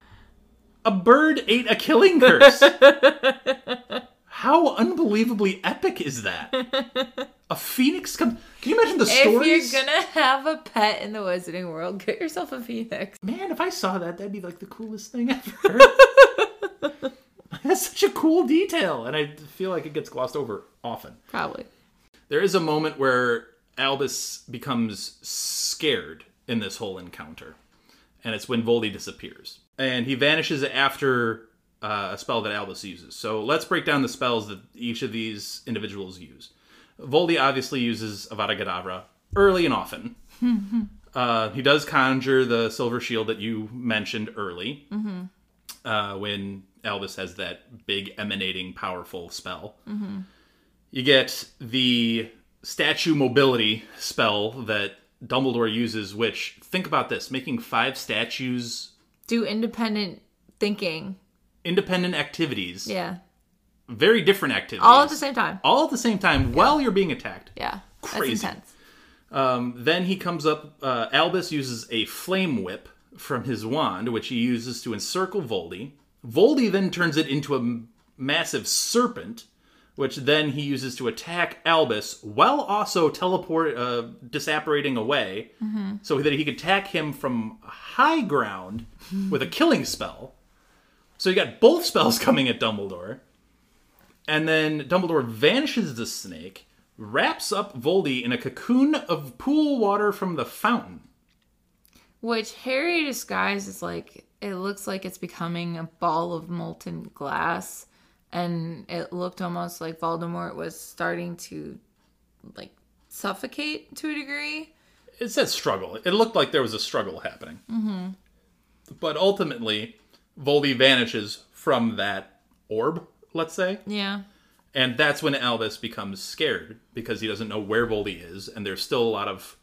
[SPEAKER 5] A bird ate a killing curse. [laughs] How unbelievably epic is that? A phoenix comes. Can you imagine the stories?
[SPEAKER 6] If you're gonna have a pet in the wizarding world, get yourself a phoenix.
[SPEAKER 5] Man, if I saw that, that'd be like the coolest thing ever. [laughs] [laughs] That's such a cool detail, and I feel like it gets glossed over often.
[SPEAKER 6] Probably.
[SPEAKER 5] There is a moment where Albus becomes scared in this whole encounter, and it's when Voldy disappears. And he vanishes after uh, a spell that Albus uses. So let's break down the spells that each of these individuals use. Voldy obviously uses Avada Kedavra early and often. [laughs] uh, he does conjure the silver shield that you mentioned early uh, when Albus has that big emanating powerful spell. You get the statue mobility spell that Dumbledore uses, which, think about this making five statues
[SPEAKER 6] Do independent thinking.
[SPEAKER 5] independent activities,
[SPEAKER 6] Yeah.
[SPEAKER 5] very different activities.
[SPEAKER 6] All at the same time.
[SPEAKER 5] All at the same time while you're being attacked.
[SPEAKER 6] Yeah.
[SPEAKER 5] Crazy.
[SPEAKER 6] That's intense.
[SPEAKER 5] Um, then he comes up. Uh, Albus uses a flame whip from his wand, which he uses to encircle Voldy. Voldy then turns it into a m- massive serpent, which then he uses to attack Albus while also teleport, uh, disapparating away, so that he could attack him from high ground with a [laughs] killing spell. So you got both spells [laughs] coming at Dumbledore. And then Dumbledore vanishes the snake, wraps up Voldy in a cocoon of pool water from the fountain.
[SPEAKER 6] Which Harry disguises like it looks like it's becoming a ball of molten glass. And it looked almost like Voldemort was starting to like suffocate to a degree.
[SPEAKER 5] It said struggle. It looked like there was a struggle happening. Mm-hmm. But ultimately, Voldy vanishes from that orb, let's say.
[SPEAKER 6] Yeah.
[SPEAKER 5] And that's when Albus becomes scared because he doesn't know where Voldy is, and there's still a lot of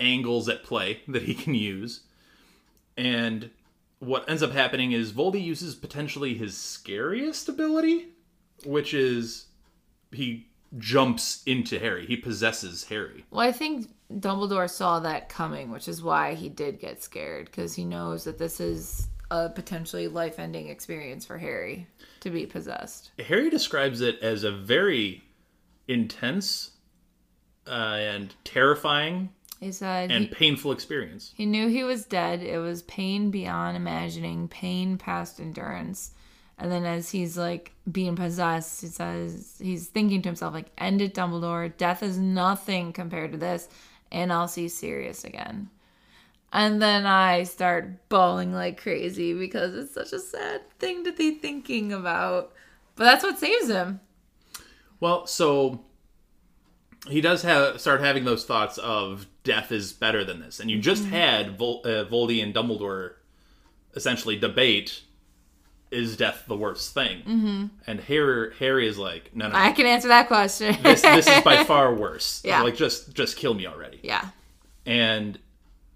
[SPEAKER 5] angles at play that he can use. And what ends up happening is Voldy uses potentially his scariest ability, which is he jumps into Harry. He possesses Harry.
[SPEAKER 6] Well, I think Dumbledore saw that coming, which is why he did get scared because he knows that this is a potentially life-ending experience for Harry to be possessed.
[SPEAKER 5] Harry describes it as a very intense uh, and terrifying
[SPEAKER 6] He said
[SPEAKER 5] and
[SPEAKER 6] he,
[SPEAKER 5] painful experience.
[SPEAKER 6] he knew he was dead. It was pain beyond imagining, pain past endurance. And then as he's like being possessed, he says he's thinking to himself like, "End it, Dumbledore. Death is nothing compared to this, and I'll see Sirius again." And then I start bawling like crazy because it's such a sad thing to be thinking about. But that's what saves him.
[SPEAKER 5] Well, so he does have start having those thoughts of death is better than this, and you just had Vol- uh, Voldy and Dumbledore essentially debate is death the worst thing, mm-hmm. and Harry Harry is like, no, no,
[SPEAKER 6] I can answer that question.
[SPEAKER 5] this this is by far [laughs] worse.
[SPEAKER 6] Yeah.
[SPEAKER 5] like just just kill me already.
[SPEAKER 6] yeah.
[SPEAKER 5] And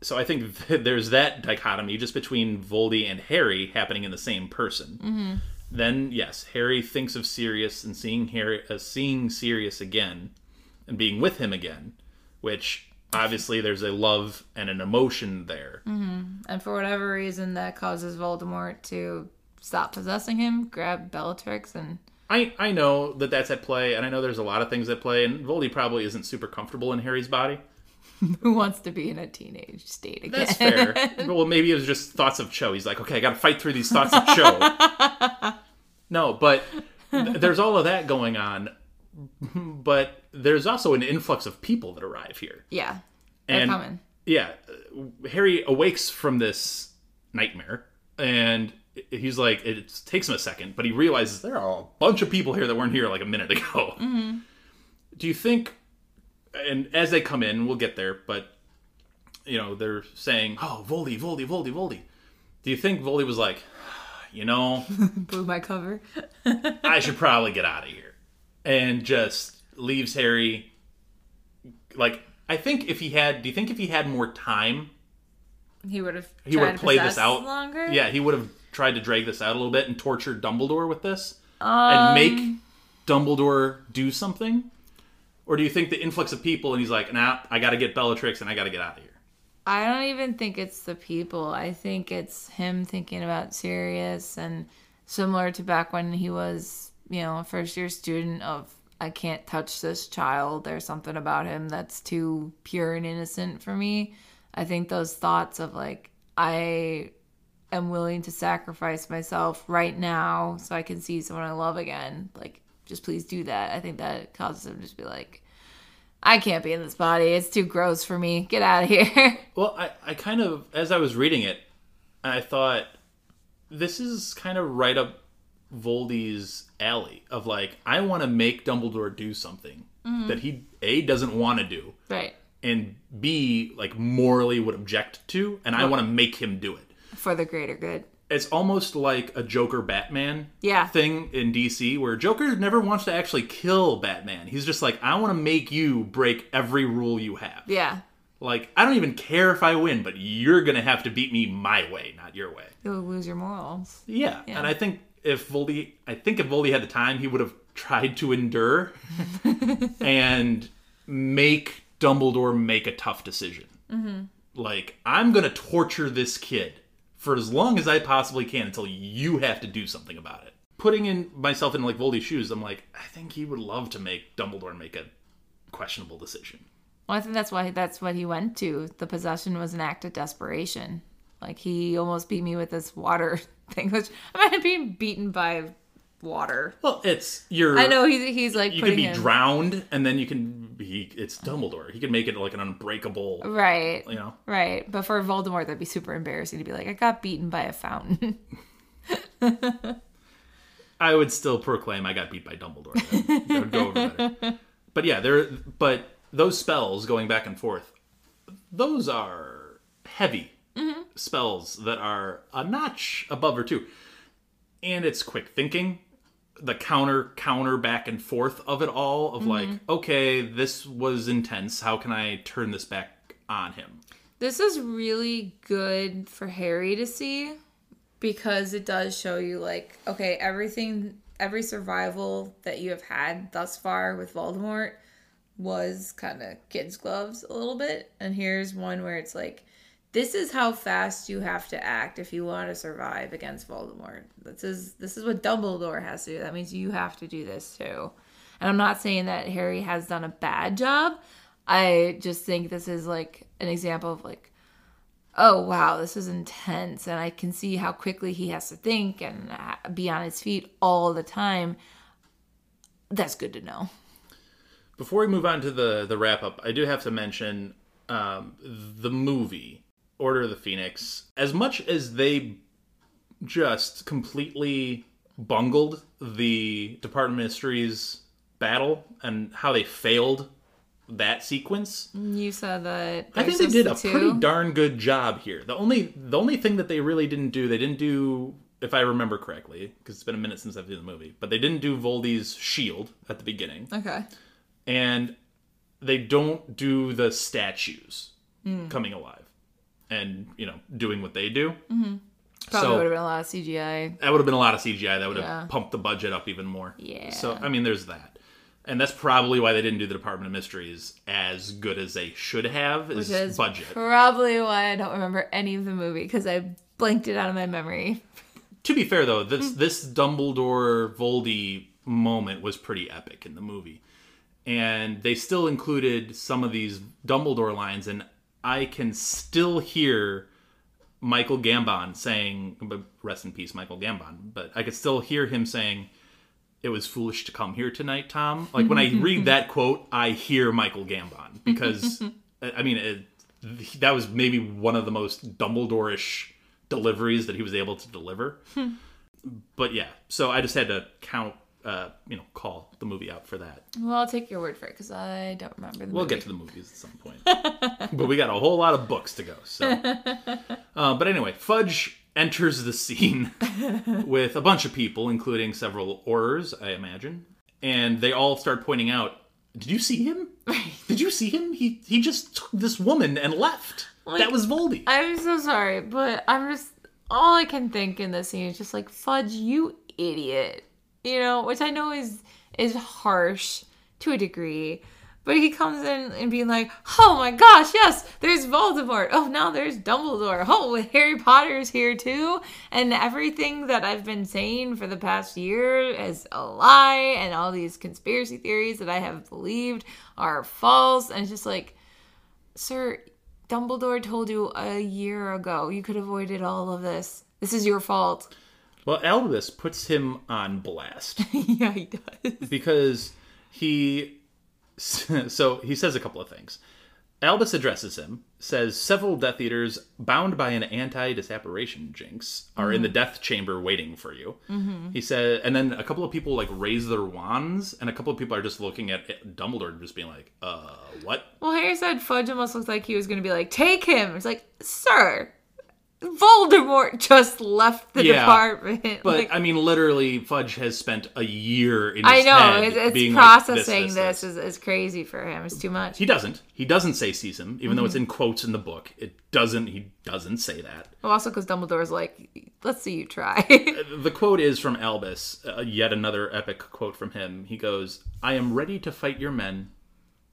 [SPEAKER 5] so I think th- [laughs] there's that dichotomy just between Voldy and Harry happening in the same person. Mm-hmm. Then yes, Harry thinks of Sirius and seeing Harry uh, seeing Sirius again and being with him again, which obviously there's a love and an emotion there. Mm-hmm.
[SPEAKER 6] And for whatever reason, that causes Voldemort to stop possessing him, grab Bellatrix, and
[SPEAKER 5] I I know that that's at play, and I know there's a lot of things at play, and Voldy probably isn't super comfortable in Harry's body. [laughs]
[SPEAKER 6] who wants to be in a teenage state again?
[SPEAKER 5] That's fair. [laughs] well, maybe it was just thoughts of Cho. He's like, okay, I got to fight through these thoughts of Cho. [laughs] no, but th- there's all of that going on. But there's also an influx of people that arrive here.
[SPEAKER 6] yeah, they're
[SPEAKER 5] And
[SPEAKER 6] coming.
[SPEAKER 5] yeah, uh, Harry awakes from this nightmare, and he's like, it takes him a second, but he realizes there are a bunch of people here that weren't here like a minute [laughs] ago. Do you think? And as they come in, we'll get there, but you know they're saying, "Oh, Voldy, Voldy, Voldy, Voldy." Do you think Voldy was like, you know, [laughs]
[SPEAKER 6] Blew my cover.
[SPEAKER 5] I should probably get out of here. And just leaves Harry. Like, I think if he had, do you think if he had more time,
[SPEAKER 6] He would have.
[SPEAKER 5] he would have played this out?
[SPEAKER 6] longer.
[SPEAKER 5] Yeah, he would have tried to drag this out a little bit and torture Dumbledore with this
[SPEAKER 6] Um,
[SPEAKER 5] and make Dumbledore do something. Or do you think the influx of people and he's like, nah, I got to get Bellatrix and I got to get out of here?
[SPEAKER 6] I don't even think it's the people. I think it's him thinking about Sirius and similar to back when he was, you know, a first year student of I can't touch this child. There's something about him that's too pure and innocent for me. I think those thoughts of like I am willing to sacrifice myself right now so I can see someone I love again. Like just please do that. I think that causes him to just be like I can't be in this body. It's too gross for me. Get out of here. [laughs]
[SPEAKER 5] Well, I, I kind of, as I was reading it, I thought, this is kind of right up Voldy's alley of like, I want to make Dumbledore do something mm-hmm. that he, A, doesn't want to do,
[SPEAKER 6] right.
[SPEAKER 5] and B, like, morally would object to, and I want to make him do it.
[SPEAKER 6] For the greater good.
[SPEAKER 5] It's almost like a Joker Batman
[SPEAKER 6] Yeah.
[SPEAKER 5] thing in DC where Joker never wants to actually kill Batman. He's just like, I want to make you break every rule you have.
[SPEAKER 6] Yeah.
[SPEAKER 5] Like, I don't even care if I win, but you're gonna have to beat me my way, not your way.
[SPEAKER 6] You'll lose your morals.
[SPEAKER 5] Yeah,
[SPEAKER 6] Yeah.
[SPEAKER 5] and I think if Voldy, I think if Voldy had the time, he would have tried to endure [laughs] and make Dumbledore make a tough decision. Mm-hmm. Like, I'm gonna torture this kid for as long as I possibly can until you have to do something about it. Putting in myself in like Voldy's shoes, I'm like, I think he would love to make Dumbledore make a questionable decision.
[SPEAKER 6] Well, I think that's why that's what he went to. The possession was an act of desperation. Like he almost beat me with this water [laughs] thing, which I mean, being beaten by water.
[SPEAKER 5] Well, it's you're.
[SPEAKER 6] I know he's he's like
[SPEAKER 5] you can be
[SPEAKER 6] him
[SPEAKER 5] drowned and then you can be it's dumbledore he can make it like an unbreakable
[SPEAKER 6] right,
[SPEAKER 5] you know
[SPEAKER 6] right. But for Voldemort, that'd be super embarrassing to be like, I got beaten by a fountain. [laughs]
[SPEAKER 5] i would still proclaim i got beat by dumbledore that, that would go over better [laughs] but yeah there but those spells going back and forth those are heavy Mm-hmm. spells that are a notch above or two. And it's quick thinking. The counter counter back and forth of it all of mm-hmm. like okay this was intense. How can i turn this back on him?
[SPEAKER 6] This is really good for Harry to see because it does show you like okay, everything every survival that you have had thus far with Voldemort was kind of kids gloves a little bit. And here's one where it's like this is how fast you have to act if you want to survive against Voldemort. This is this is what Dumbledore has to do. That means you have to do this too. And I'm not saying that Harry has done a bad job. I just think this is like an example of like, oh wow, this is intense, and I can see how quickly he has to think and be on his feet all the time. That's good to know.
[SPEAKER 5] Before we move on to the the wrap up, I do have to mention um, the movie Order of the Phoenix. As much as they just completely bungled the Department of Mysteries battle and how they failed that sequence,
[SPEAKER 6] You said that.
[SPEAKER 5] I think they did a
[SPEAKER 6] two.
[SPEAKER 5] pretty darn good job here. The only the only thing that they really didn't do, they didn't do, if I remember correctly, because it's been a minute since I've seen the movie, but they didn't do Voldy's shield at the beginning
[SPEAKER 6] Okay.
[SPEAKER 5] and they don't do the statues
[SPEAKER 6] Hmm.
[SPEAKER 5] coming alive and you know doing what they do
[SPEAKER 6] Probably
[SPEAKER 5] So-
[SPEAKER 6] would have been a lot of CGI.
[SPEAKER 5] that would have been a lot of cgi that would have pumped the budget up even more
[SPEAKER 6] Yeah.
[SPEAKER 5] so i mean there's that and that's probably why they didn't do the department of mysteries as good as they should have is,
[SPEAKER 6] Which is
[SPEAKER 5] budget
[SPEAKER 6] probably why I don't remember any of the movie because I blanked it out of my memory.
[SPEAKER 5] to be fair though
[SPEAKER 6] Hmm.
[SPEAKER 5] this this dumbledore voldy moment was pretty epic in the movie and they still included some of these dumbledore lines and i can still hear michael gambon saying but rest in peace michael gambon but i could still hear him saying it was foolish to come here tonight tom. Like when i [laughs] read that quote i hear michael gambon because [laughs] i mean it, that was maybe one of the most dumbledore-ish deliveries that he was able to deliver. Hmm. But yeah, so I just had to count, uh, you know, call the movie out for that.
[SPEAKER 6] Well, I'll take your word for it because I don't remember the
[SPEAKER 5] We'll
[SPEAKER 6] movie.
[SPEAKER 5] get to the movies at some point, [laughs] but we got a whole lot of books to go. So, [laughs] uh, but anyway, Fudge enters the scene [laughs] with a bunch of people, including several Aurors, I imagine, and they all start pointing out, "Did you see him? Did you see him? He he just took this woman and left.
[SPEAKER 6] Like,
[SPEAKER 5] that was Voldy."
[SPEAKER 6] I'm so sorry, but I'm just all I can think in this scene is just like fudge, you idiot. You know, which I know is is harsh to a degree. But he comes in and being like, "Oh my gosh, yes, there's Voldemort. Oh, now there's Dumbledore. Oh, Harry Potter's here too." And everything that I've been saying for the past year is a lie, and all these conspiracy theories that I have believed are false. And it's just like, sir, Dumbledore told you a year ago you could have avoided all of this. This is your fault.
[SPEAKER 5] Well, Albus puts him on blast [laughs]
[SPEAKER 6] yeah, he does.
[SPEAKER 5] because he so he says a couple of things. Albus addresses him, says several Death Eaters bound by an anti-disapparation jinx are in the death chamber waiting for you. He said, and then a couple of people like raise their wands, and a couple of people are just looking at Dumbledore just being like, "Uh, what?"
[SPEAKER 6] Well, Harry said Fudge almost looks like he was going to be like, take him. It's like, sir, Voldemort just left the
[SPEAKER 5] Yeah,
[SPEAKER 6] department.
[SPEAKER 5] But
[SPEAKER 6] Like,
[SPEAKER 5] I mean, literally, Fudge has spent a year in
[SPEAKER 6] I know it's, it's
[SPEAKER 5] being like,
[SPEAKER 6] processing
[SPEAKER 5] this,
[SPEAKER 6] this,
[SPEAKER 5] this,
[SPEAKER 6] Is, is crazy for him. It's too much.
[SPEAKER 5] He doesn't. He doesn't say sees him, even though it's
[SPEAKER 6] Mm-hmm.
[SPEAKER 5] in quotes in the book. It doesn't. He doesn't say that.
[SPEAKER 6] Well, also because Dumbledore's like, let's see you try. [laughs]
[SPEAKER 5] The quote is from Albus, uh, yet another epic quote from him. He goes, "I am ready to fight your men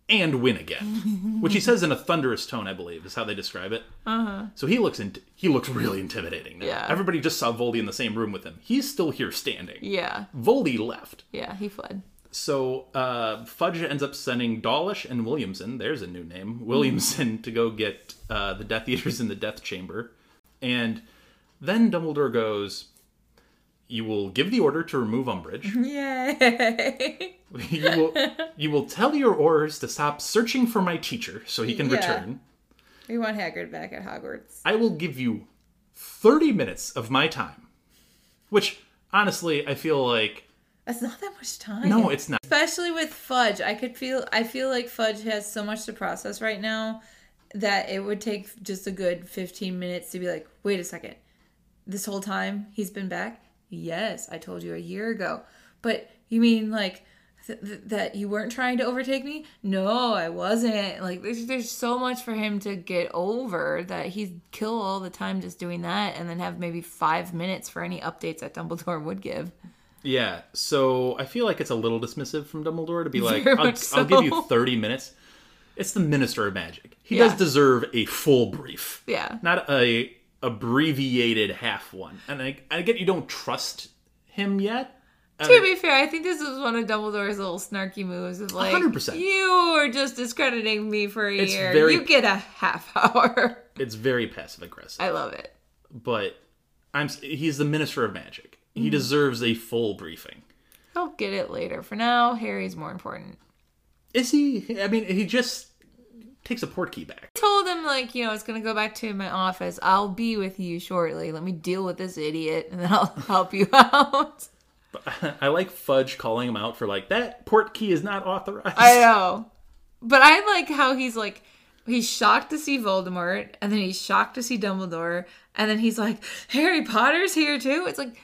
[SPEAKER 5] and win again," [laughs] which he says in a thunderous tone, I believe, is how they describe it. Uh-huh. So he looks in, he looks really intimidating. Now.
[SPEAKER 6] Yeah.
[SPEAKER 5] Everybody just saw Voldy in the same room with him. He's still here standing.
[SPEAKER 6] yeah,
[SPEAKER 5] Voldy left.
[SPEAKER 6] yeah, he fled.
[SPEAKER 5] So uh, Fudge ends up sending Dawlish and Williamson, there's a new name, Williamson to go get uh, the Death Eaters in the Death Chamber. And then Dumbledore goes, You will give the order to remove Umbridge. [laughs]
[SPEAKER 6] Yay!
[SPEAKER 5] you, will, [laughs] you will tell your Aurors to stop searching for my teacher so he can
[SPEAKER 6] Yeah.
[SPEAKER 5] return.
[SPEAKER 6] we want Hagrid back at Hogwarts.
[SPEAKER 5] I will give you 30 minutes of my time. Which, honestly, I feel like.
[SPEAKER 6] That's not that much time.
[SPEAKER 5] No, it's not.
[SPEAKER 6] especially with fudge i could feel i feel like fudge has so much to process right now that it would take just a good 15 minutes to be like wait a second this whole time he's been back yes i told you a year ago. But you mean like th- th- that you weren't trying to overtake me? No i wasn't. Like there's, there's so much for him to get over that he'd kill all the time just doing that and then have maybe five minutes for any updates that dumbledore would give.
[SPEAKER 5] Yeah, so I feel like it's a little dismissive from Dumbledore to be [laughs] like, I'll,
[SPEAKER 6] much
[SPEAKER 5] I'll give you 30 minutes. It's the Minister of Magic. He
[SPEAKER 6] Yeah.
[SPEAKER 5] does deserve a full brief,
[SPEAKER 6] yeah.
[SPEAKER 5] Not a abbreviated half one. And I, I get you don't trust him yet.
[SPEAKER 6] To be fair, I think this was one of Dumbledore's little snarky moves of like,
[SPEAKER 5] 100%.
[SPEAKER 6] you are just discrediting me for a
[SPEAKER 5] It's
[SPEAKER 6] year.
[SPEAKER 5] very-
[SPEAKER 6] You get a half hour. [laughs]
[SPEAKER 5] It's very passive aggressive.
[SPEAKER 6] I love it.
[SPEAKER 5] But I'm he's the Minister of Magic.
[SPEAKER 6] Mm-hmm.
[SPEAKER 5] He deserves a full briefing.
[SPEAKER 6] I'll get it later. For now, Harry's more important.
[SPEAKER 5] Is he? I mean, he just takes a port key back.
[SPEAKER 6] I told him like, you know, I was gonna go back to my office. I'll be with you shortly. Let me deal with this idiot, and then I'll [laughs] help you out. [laughs]
[SPEAKER 5] I like Fudge calling him out for like that port key is not authorized.
[SPEAKER 6] I know, but I like how he's like, he's shocked to see Voldemort, and then he's shocked to see Dumbledore, and then he's like, Harry Potter's here too. It's like,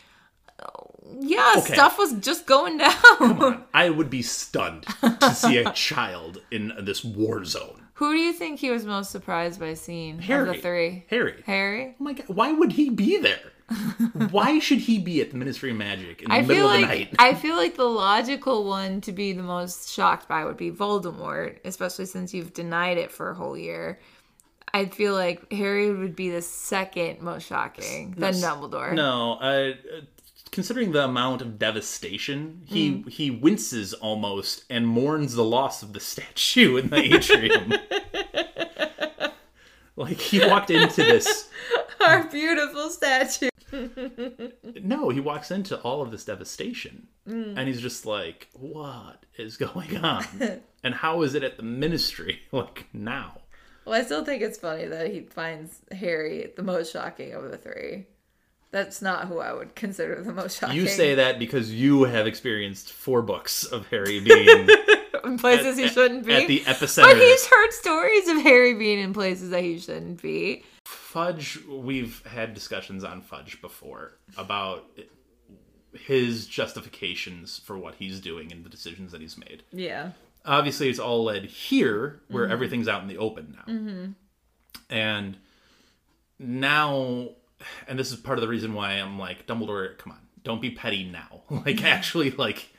[SPEAKER 6] yeah,
[SPEAKER 5] Okay.
[SPEAKER 6] stuff was just going [laughs] down.
[SPEAKER 5] I would be stunned to see a child in this war zone.
[SPEAKER 6] Who do you think he was most surprised by seeing of
[SPEAKER 5] Harry.
[SPEAKER 6] the three?
[SPEAKER 5] Harry.
[SPEAKER 6] Harry.
[SPEAKER 5] Oh my god, why would he be there? [laughs] why should he be at the Ministry of Magic in the
[SPEAKER 6] I
[SPEAKER 5] middle
[SPEAKER 6] feel
[SPEAKER 5] of the
[SPEAKER 6] like
[SPEAKER 5] night?
[SPEAKER 6] I feel like the logical one to be the most shocked by would be Voldemort, especially since you've denied it for a whole year. I feel like Harry would be the second most shocking than Dumbledore.
[SPEAKER 5] No, uh, considering the amount of devastation, he mm. he winces almost and mourns the loss of the statue in the [laughs] atrium. like he walked into this. [laughs]
[SPEAKER 6] Our beautiful statue. [laughs]
[SPEAKER 5] No, he walks into all of this devastation, mm. and he's just like, "What is going on? and how is it at the Ministry like now?"
[SPEAKER 6] Well, I still think it's funny that he finds Harry the most shocking of the three. That's not who I would consider the most shocking.
[SPEAKER 5] You say that because you have experienced four books of Harry being [laughs]
[SPEAKER 6] in places he shouldn't be.
[SPEAKER 5] at the epicenter.
[SPEAKER 6] but he's heard stories of Harry being in places that he shouldn't be.
[SPEAKER 5] Fudge, we've had discussions on Fudge before about his justifications for what he's doing and the decisions that he's made.
[SPEAKER 6] Yeah.
[SPEAKER 5] Obviously, it's all led here where mm-hmm. everything's out in the open now. Mm-hmm. And now, and this is part of the reason why I'm like, Dumbledore, come on, don't be petty now. [laughs] like, actually, like,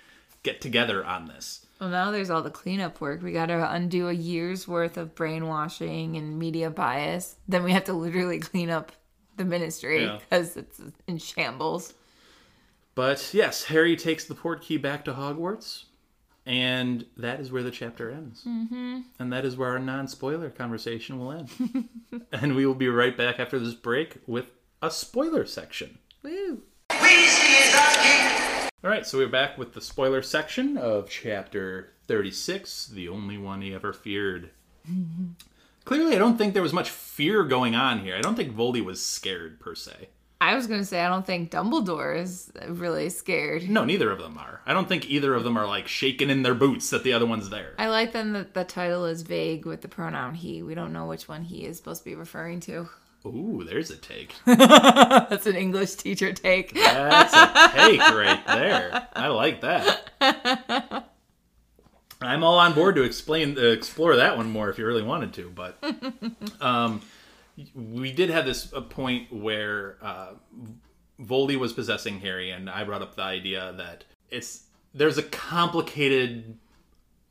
[SPEAKER 5] get together on this.
[SPEAKER 6] Well, now there's all the cleanup work. We got to undo a year's worth of brainwashing and media bias. Then we have to literally clean up the ministry
[SPEAKER 5] Yeah.
[SPEAKER 6] because it's in shambles.
[SPEAKER 5] But yes, Harry takes the port key back to Hogwarts, and that is where the chapter ends. Mm-hmm. And that is where our non spoiler conversation will end. [laughs] and we will be right back after this break with a spoiler section.
[SPEAKER 6] Woo!
[SPEAKER 5] All right, so we're back with the spoiler section of chapter 36, the only one he ever feared. [laughs] Clearly, I don't think there was much fear going on here. I don't think Voldy was scared per se.
[SPEAKER 6] I was gonna say I don't think Dumbledore is really scared.
[SPEAKER 5] No, neither of them are. I don't think either of them are like shaking in their boots that the other one's there.
[SPEAKER 6] I like then that the title is vague with the pronoun he. We don't know which one he is supposed to be referring to.
[SPEAKER 5] Ooh, there's a take. [laughs]
[SPEAKER 6] That's an English teacher take.
[SPEAKER 5] That's a take [laughs] right there. I like that. I'm all on board to explain, uh, explore that one more if you really wanted to. But [laughs] um, we did have this a point where uh, Voldy was possessing Harry, and I brought up the idea that it's there's a complicated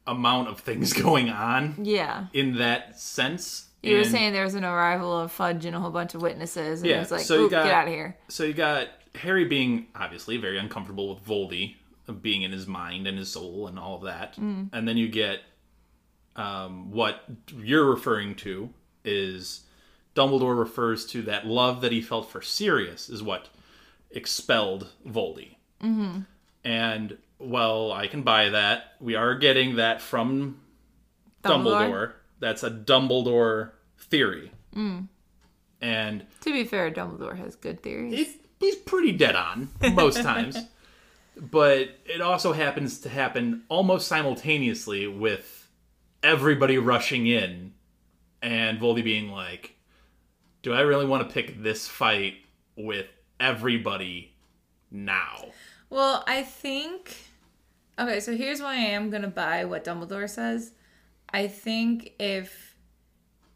[SPEAKER 5] amount of things going on
[SPEAKER 6] Yeah.
[SPEAKER 5] in that sense.
[SPEAKER 6] You were saying there was an arrival of Fudge and a whole bunch of witnesses, and
[SPEAKER 5] Yeah,
[SPEAKER 6] it's like,
[SPEAKER 5] so you got-
[SPEAKER 6] get out of here.
[SPEAKER 5] So you got Harry being obviously very uncomfortable with Voldy being in his mind and his soul and all of that, and then you get um, what you're referring to is Dumbledore refers to that love that he felt for Sirius is what expelled Voldy, mm-hmm. and well, I can buy that. We are getting that from Dumbledore.
[SPEAKER 6] Dumbledore?
[SPEAKER 5] That's a Dumbledore theory, hmm. and
[SPEAKER 6] To be fair, Dumbledore has good theories.
[SPEAKER 5] he's, he's pretty dead on most [laughs] times. but it also happens to happen almost simultaneously with everybody rushing in and Voldy being like, Do I really want to pick this fight with everybody now?
[SPEAKER 6] Well, I think. Okay, so here's why I am going to buy what Dumbledore says. I think if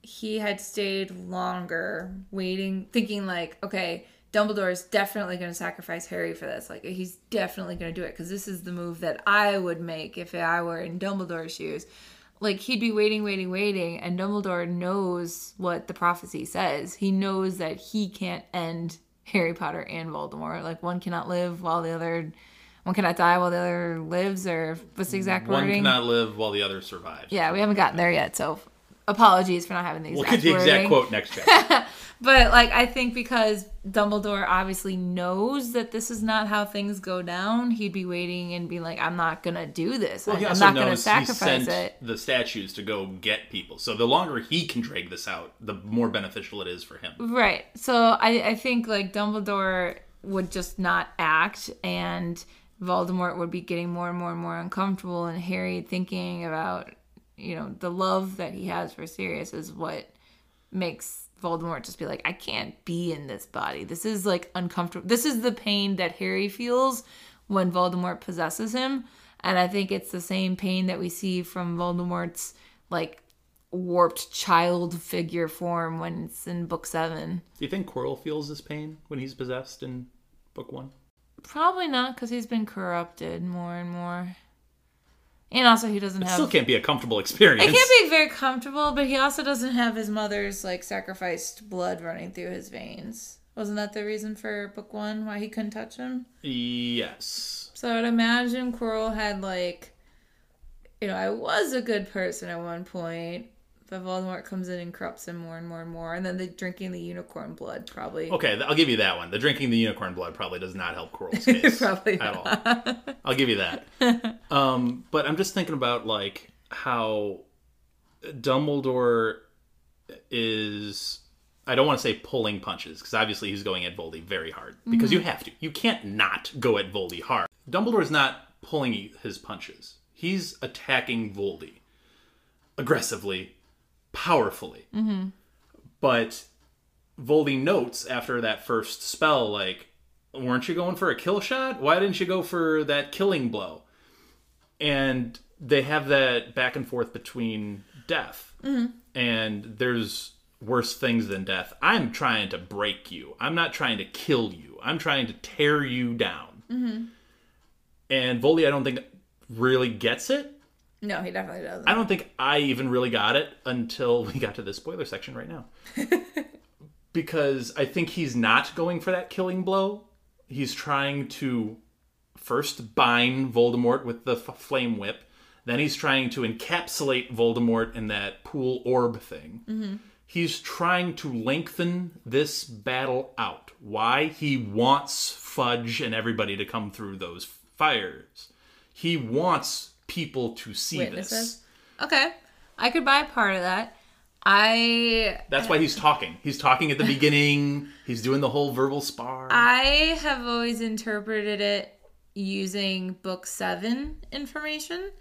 [SPEAKER 6] he had stayed longer, waiting, thinking, like, okay, Dumbledore is definitely going to sacrifice Harry for this. Like, he's definitely going to do it because this is the move that I would make if I were in Dumbledore's shoes. Like, he'd be waiting, waiting, waiting, and Dumbledore knows what the prophecy says. He knows that he can't end Harry Potter and Voldemort. Like, one cannot live while the other. One cannot die while the other lives, or what's the exact
[SPEAKER 5] One
[SPEAKER 6] wording?
[SPEAKER 5] cannot live while the other survives.
[SPEAKER 6] Yeah, we haven't gotten there yet, so apologies for not having the
[SPEAKER 5] We'll
[SPEAKER 6] exact
[SPEAKER 5] get the exact quote next chapter. [laughs]
[SPEAKER 6] But like I think because Dumbledore obviously knows that this is not how things go down, he'd be waiting and be like, "I'm not gonna do this.
[SPEAKER 5] Well,
[SPEAKER 6] I'm not gonna sacrifice it."
[SPEAKER 5] the statues to go get people. So the longer he can drag this out, the more beneficial it is for him.
[SPEAKER 6] Right. So I, I think like Dumbledore would just not act and Voldemort would be getting more and more and more uncomfortable and Harry thinking about, you know, the love that he has for Sirius is what makes Voldemort just be like, I can't be in this body. This is like uncomfortable. This is the pain that Harry feels when Voldemort possesses him. And I think it's the same pain that we see from Voldemort's like warped child figure form when it's in book seven.
[SPEAKER 5] Do you think Quirrell feels this pain when he's possessed in book one?
[SPEAKER 6] Probably not because he's been corrupted more and more. And also, he doesn't
[SPEAKER 5] It
[SPEAKER 6] have.
[SPEAKER 5] still can't be a comfortable experience.
[SPEAKER 6] It can't be very comfortable, but he also doesn't have his mother's like sacrificed blood running through his veins. Wasn't that the reason for book one why he couldn't touch him?
[SPEAKER 5] Yes.
[SPEAKER 6] So I'd imagine Quirrell had like, you know, I was a good person at one point, but Voldemort comes in and corrupts him more and more and more, and then the drinking the unicorn blood probably.
[SPEAKER 5] Okay, I'll give you that one. The drinking the unicorn blood probably does not help Quirrell's [laughs] case
[SPEAKER 6] Probably
[SPEAKER 5] at all. I'll give you that. [laughs] Um, but I'm just thinking about like how Dumbledore is. I don't want to say pulling punches because obviously he's going at Voldy very hard because you have to. You can't not go at Voldy hard. Dumbledore's not pulling his punches. He's attacking Voldy aggressively, powerfully. But Voldy notes after that first spell, like, weren't you going for a kill shot? Why didn't you go for that killing blow? And they have that back and forth between death. And there's worse things than death. I'm trying to break you. I'm not trying to kill you. I'm trying to tear you down. And Voldy, I don't think really gets it.
[SPEAKER 6] No, he definitely doesn't.
[SPEAKER 5] I don't think I even really got it until we got to this spoiler section right now. [laughs] because I think he's not going for that killing blow. He's trying to first bind Voldemort with the f- flame whip. Then he's trying to encapsulate Voldemort in that pool orb thing. Mm-hmm. He's trying to lengthen this battle out. Why? He wants Fudge and everybody to come through those fires. He wants people to see this.
[SPEAKER 6] Okay, I could buy part of that. I
[SPEAKER 5] That's why he's talking. He's talking at the [laughs] beginning. He's doing the whole verbal spar.
[SPEAKER 6] I have always interpreted it using book seven information.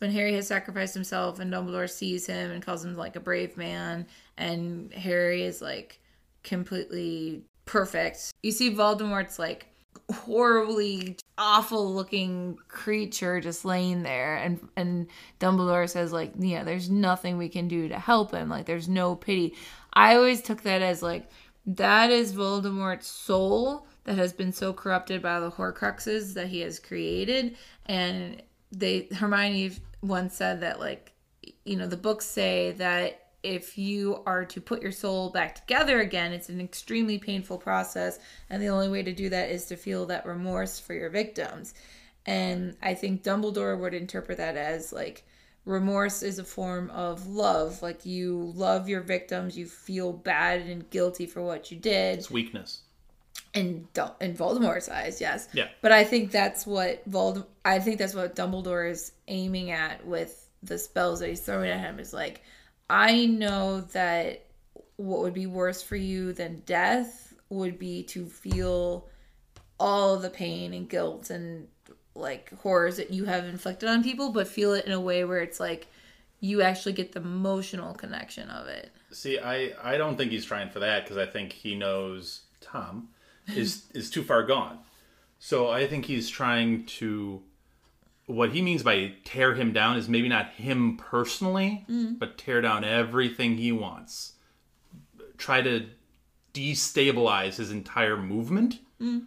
[SPEAKER 6] When Harry has sacrificed himself and Dumbledore sees him and calls him like a brave man, and Harry is like completely perfect. You see Voldemort's like horribly awful looking creature just laying there. And and Dumbledore says like yeah there's nothing we can do to help him. Like there's no pity. I always took that as like that is Voldemort's soul that has been so corrupted by the Horcruxes that he has created. And they Hermione once said that like you know the books say that if you are to put your soul back together again, it's an extremely painful process. And the only way to do that is to feel that remorse for your victims. And I think Dumbledore would interpret that as like remorse is a form of love. Like you love your victims, you feel bad and guilty for what you did.
[SPEAKER 5] it's weakness.
[SPEAKER 6] In Dum- in Voldemort's eyes, yes.
[SPEAKER 5] Yeah.
[SPEAKER 6] But I think that's what Vold. I think that's what Dumbledore is aiming at with the spells that he's throwing at him. Is like, I know that what would be worse for you than death would be to feel all the pain and guilt and like horrors that you have inflicted on people, but feel it in a way where it's like you actually get the emotional connection of it.
[SPEAKER 5] See, I, I don't think he's trying for that because I think he knows Tom is is too far gone. So I think he's trying to. What he means by tear him down is maybe not him personally, mm. but tear down everything he wants. Try to destabilize his entire movement mm.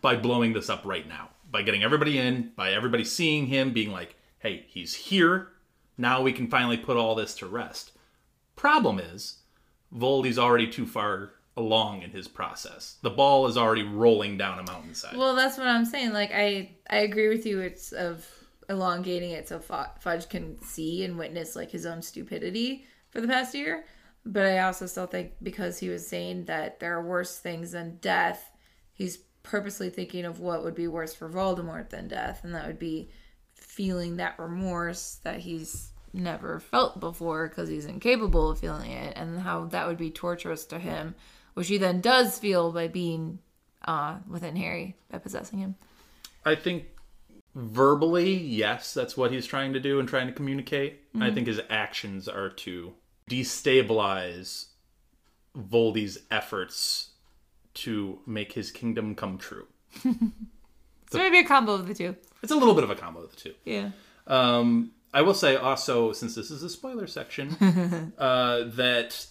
[SPEAKER 5] by blowing this up right now. By getting everybody in, by everybody seeing him, being like, hey, he's here. Now we can finally put all this to rest. Problem is, Voldy's already too far along in his process. The ball is already rolling down a mountainside.
[SPEAKER 6] Well, that's what I'm saying. Like I I agree with you. It's of elongating it so Fudge can see and witness like his own stupidity for the past year. But I also still think because he was saying that there are worse things than death, he's purposely thinking of what would be worse for Voldemort than death, and that would be feeling that remorse that he's never felt before because he's incapable of feeling it, and how that would be torturous to him, which he then does feel by being uh, within Harry by possessing him.
[SPEAKER 5] I think verbally, yes, that's what he's trying to do and trying to communicate. I think his actions are to destabilize Voldy's efforts to make his kingdom come true. [laughs]
[SPEAKER 6] So maybe a combo of the two.
[SPEAKER 5] It's a little bit of a combo of the two.
[SPEAKER 6] Yeah.
[SPEAKER 5] Um, I will say also, since this is a spoiler section, [laughs] uh, that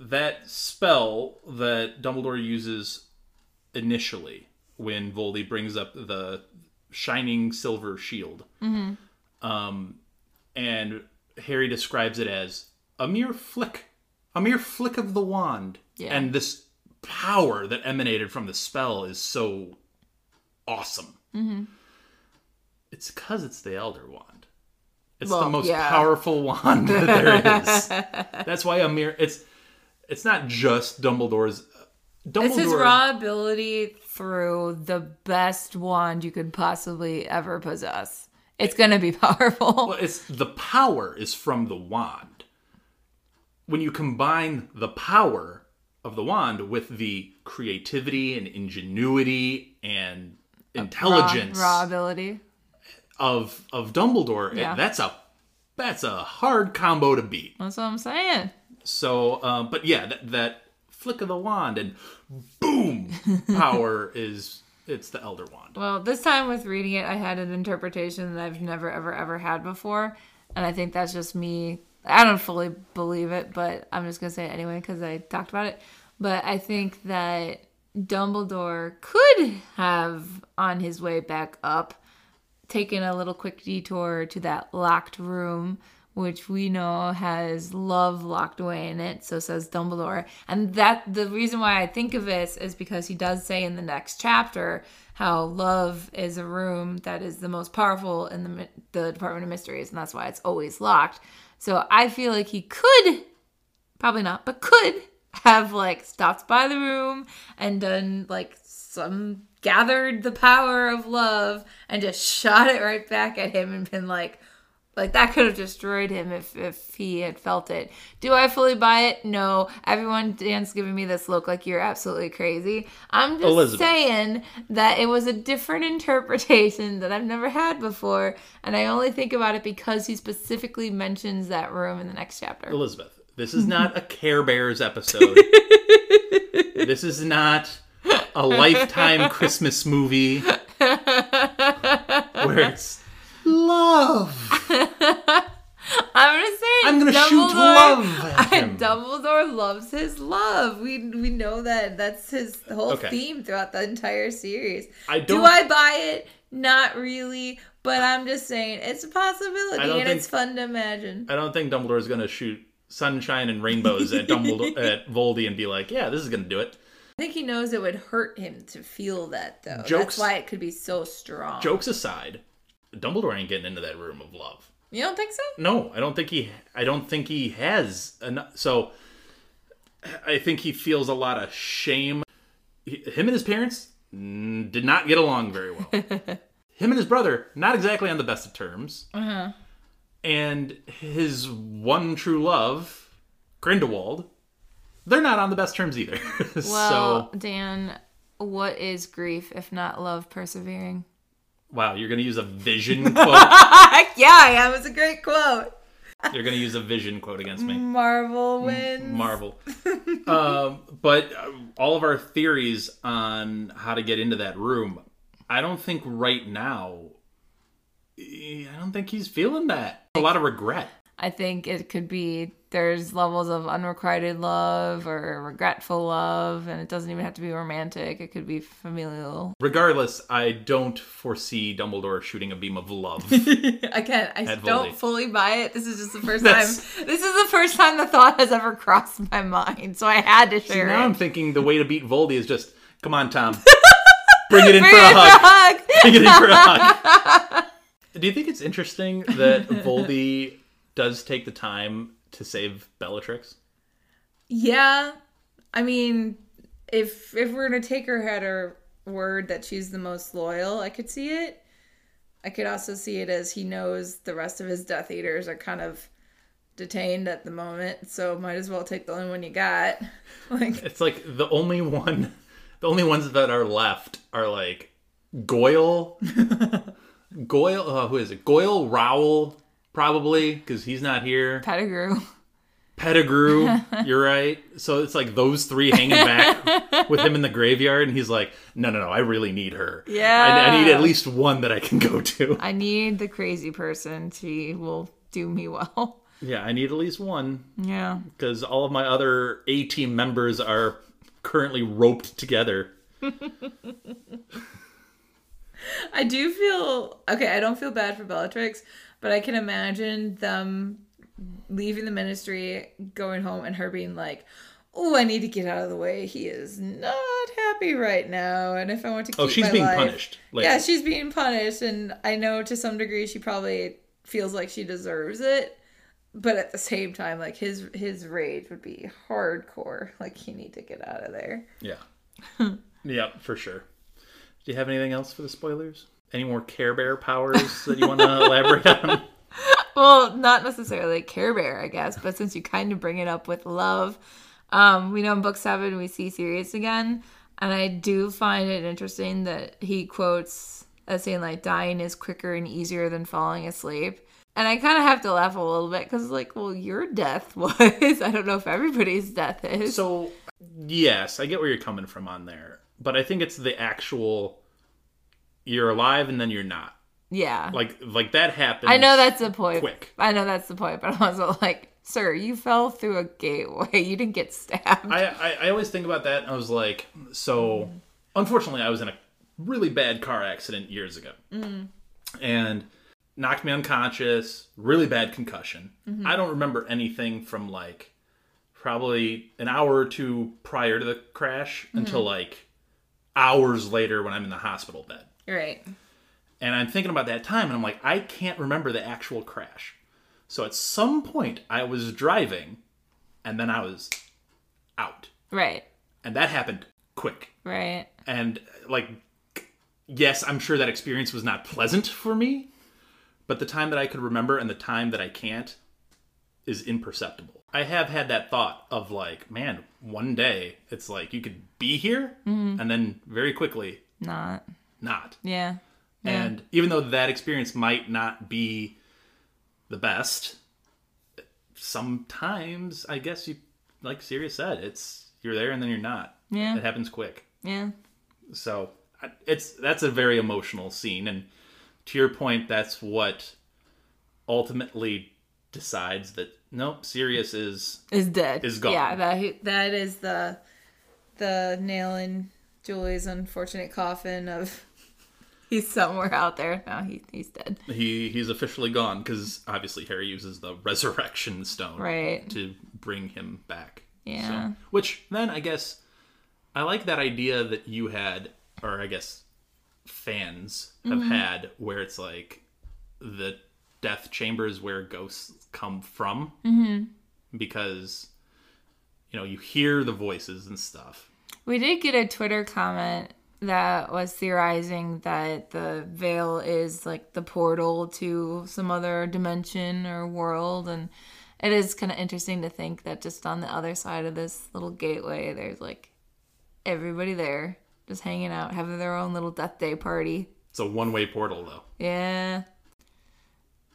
[SPEAKER 5] that spell that Dumbledore uses initially when Voldy brings up the shining silver shield, um, and Harry describes it as a mere flick, a mere flick of the wand,
[SPEAKER 6] Yeah.
[SPEAKER 5] and this power that emanated from the spell is so awesome. It's because it's the Elder Wand. It's the most
[SPEAKER 6] yeah.
[SPEAKER 5] powerful wand that there is. [laughs] That's why a mere it's it's not just Dumbledore's. Dumbledore.
[SPEAKER 6] It's his raw ability through the best wand you could possibly ever possess. It's gonna be [laughs] powerful.
[SPEAKER 5] Well, it's the power is from the wand. When you combine the power of the wand with the creativity and ingenuity and intelligence
[SPEAKER 6] Raw, raw ability.
[SPEAKER 5] of of Dumbledore,
[SPEAKER 6] Yeah.
[SPEAKER 5] that's a that's a hard combo to beat.
[SPEAKER 6] That's what I'm saying.
[SPEAKER 5] So, um, but yeah, that, that flick of the wand, and boom, power [laughs] is it's the Elder Wand.
[SPEAKER 6] Well, this time with reading it, I had an interpretation that I've never, ever, ever had before. And I think that's just me. I don't fully believe it, but I'm just going to say it anyway because I talked about it. But I think that Dumbledore could have, on his way back up, taken a little quick detour to that locked room which we know has love locked away in it so says dumbledore. And that the reason why i think of this is because he does say in the next chapter how love is a room that is the most powerful in the, the department of mysteries and that's why it's always locked. So i feel like he could probably not but could have like stopped by the room and done like some gathered the power of love and just shot it right back at him and been like like that could have destroyed him if if he had felt it. Do I fully buy it? No. Everyone Dan's giving me this look like you're absolutely crazy. I'm just
[SPEAKER 5] Elizabeth.
[SPEAKER 6] saying that it was a different [laughs] interpretation that I've never had before, and I only think about it because he specifically mentions that room in the next chapter.
[SPEAKER 5] Elizabeth, this is not a [laughs] Care Bears episode. this is not a [laughs] lifetime Christmas movie where it's love. [laughs]
[SPEAKER 6] I'm just saying.
[SPEAKER 5] I'm gonna shoot love at [laughs] him.
[SPEAKER 6] Dumbledore loves his love. We we know that. That's his whole
[SPEAKER 5] Okay.
[SPEAKER 6] theme throughout the entire series.
[SPEAKER 5] I
[SPEAKER 6] don't.
[SPEAKER 5] don't-
[SPEAKER 6] I buy it? Not really. But I'm just saying it's a possibility, and
[SPEAKER 5] think-
[SPEAKER 6] it's fun to imagine.
[SPEAKER 5] I don't think Dumbledore's gonna shoot sunshine and rainbows at Dumbledore [laughs] at Voldy and be like, "Yeah, this is gonna do it."
[SPEAKER 6] I think he knows it would hurt him to feel that, though.
[SPEAKER 5] Jokes-
[SPEAKER 6] That's why it could be so strong.
[SPEAKER 5] Jokes aside, Dumbledore ain't getting into that room of love.
[SPEAKER 6] You don't think so?
[SPEAKER 5] No, I don't think he. I don't think he has enough. So, I think he feels a lot of shame. Him and his parents did not get along very well. [laughs] him and his brother not exactly on the best of terms. Uh-huh. And his one true love, Grindelwald, they're not on the best terms either. [laughs]
[SPEAKER 6] Well,
[SPEAKER 5] so,
[SPEAKER 6] Dan, what is grief if not love persevering?
[SPEAKER 5] Wow, you're gonna use a vision [laughs] quote.
[SPEAKER 6] yeah, I am. It's a great quote.
[SPEAKER 5] you're gonna use a vision quote against me.
[SPEAKER 6] Marvel wins.
[SPEAKER 5] Marvel. [laughs] um, but uh, all of our theories on how to get into that room, I don't think right now. I don't think he's feeling that. A lot of regret.
[SPEAKER 6] I think it could be there's levels of unrequited love or regretful love, and it doesn't even have to be romantic. It could be familial.
[SPEAKER 5] Regardless, I don't foresee Dumbledore shooting a beam of love. [laughs]
[SPEAKER 6] Again, I don't
[SPEAKER 5] Voldy.
[SPEAKER 6] fully buy it. This is just the first time. This is the first time the thought has ever crossed my mind, so I had to
[SPEAKER 5] See,
[SPEAKER 6] share
[SPEAKER 5] now
[SPEAKER 6] it.
[SPEAKER 5] I'm thinking the way to beat Voldy is just come on, Tom, [laughs] bring it in
[SPEAKER 6] Bring
[SPEAKER 5] for a
[SPEAKER 6] it for
[SPEAKER 5] hug.
[SPEAKER 6] a hug. [laughs]
[SPEAKER 5] Bring it in for a hug. Do you think it's interesting that Voldy does take the time to save Bellatrix?
[SPEAKER 6] Yeah, I mean, if if we're gonna take her at her word that she's the most loyal, I could see it. I could also see it as he knows the rest of his Death Eaters are kind of detained at the moment, so might as well take the only one you got. [laughs] Like,
[SPEAKER 5] It's like the only one, the only ones that are left are like Goyle, [laughs] Goyle. Uh, who is it? Goyle Rowell, probably because he's not here.
[SPEAKER 6] Pettigrew.
[SPEAKER 5] Pettigrew, [laughs] you're right. So it's like those three hanging back with him in the graveyard, and he's like, "No, no, no, I really need her.
[SPEAKER 6] Yeah.
[SPEAKER 5] I, I need at least one that I can go to.
[SPEAKER 6] I need the crazy person. She will do me well.
[SPEAKER 5] Yeah, I need at least one
[SPEAKER 6] Yeah.
[SPEAKER 5] because all of my other A team members are currently roped together. [laughs]
[SPEAKER 6] I do feel okay. I don't feel bad for Bellatrix, but I can imagine them leaving the ministry, going home, and her being like, "Oh, I need to get out of the way. He is not happy right now, and if I want to oh, keep
[SPEAKER 5] Oh, she's
[SPEAKER 6] my
[SPEAKER 5] being
[SPEAKER 6] life-
[SPEAKER 5] punished. later.
[SPEAKER 6] Yeah, she's being punished, and I know to some degree she probably feels like she deserves it. But at the same time, like his his rage would be hardcore. Like you need to get out of there.
[SPEAKER 5] Yeah. [laughs] yeah, for sure. Do you have anything else for the spoilers? Any more Care Bear powers that you want to [laughs] elaborate on?
[SPEAKER 6] Well, not necessarily Care Bear, I guess, but since you kind of bring it up with love, um, we know in book seven we see Sirius again, and I do find it interesting that he quotes as saying like dying is quicker and easier than falling asleep. And I kind of have to laugh a little bit because, like, well, your death [laughs] was. I don't know if everybody's death is.
[SPEAKER 5] So yes, I get where you're coming from on there, but I think it's the actual you're alive and then you're not.
[SPEAKER 6] Yeah.
[SPEAKER 5] Like like that happens.
[SPEAKER 6] I know that's the point.
[SPEAKER 5] quick.
[SPEAKER 6] I know that's the point, but I'm also like, sir, you fell through a gateway. [laughs] You didn't get stabbed.
[SPEAKER 5] I, I I always think about that. and I was like, so unfortunately, I was in a really bad car accident years ago, mm. and knocked me unconscious. Really bad concussion. Mm-hmm. I don't remember anything from like probably an hour or two prior to the crash mm-hmm. until like hours later when I'm in the hospital bed.
[SPEAKER 6] Right.
[SPEAKER 5] And I'm thinking about that time, and I'm like, I can't remember the actual crash. So at some point, I was driving, and then I was out.
[SPEAKER 6] Right.
[SPEAKER 5] And that happened quick.
[SPEAKER 6] Right.
[SPEAKER 5] And, like, yes, I'm sure that experience was not pleasant for me, but the time that I could remember and the time that I can't is imperceptible. I have had that thought of, like, man, one day it's like you could be here, mm-hmm. and then very quickly,
[SPEAKER 6] Not.
[SPEAKER 5] Not.
[SPEAKER 6] Yeah. Yeah.
[SPEAKER 5] And even though that experience might not be the best, sometimes I guess you, like Sirius said, it's you're there and then you're not.
[SPEAKER 6] Yeah.
[SPEAKER 5] it happens quick.
[SPEAKER 6] Yeah.
[SPEAKER 5] So it's that's a very emotional scene, and to your point, that's what ultimately decides that nope, Sirius is
[SPEAKER 6] Is dead.
[SPEAKER 5] Is gone.
[SPEAKER 6] Yeah, that that is the the nail in Julie's unfortunate coffin of he's somewhere out there. No, he he's dead.
[SPEAKER 5] he he's officially gone because obviously Harry uses the resurrection stone
[SPEAKER 6] Right.
[SPEAKER 5] to bring him back.
[SPEAKER 6] Yeah.
[SPEAKER 5] So, which then I guess I like that idea that you had, or I guess fans have
[SPEAKER 6] Mm-hmm.
[SPEAKER 5] had, where it's like the death chambers where ghosts come from,
[SPEAKER 6] Mm-hmm.
[SPEAKER 5] because you know you hear the voices and stuff.
[SPEAKER 6] We did get a Twitter comment that was theorizing that the veil is like the portal to some other dimension or world and it is kind of interesting to think that just on the other side of this little gateway there's like everybody there just hanging out having their own little death day party
[SPEAKER 5] It's a one way portal though.
[SPEAKER 6] yeah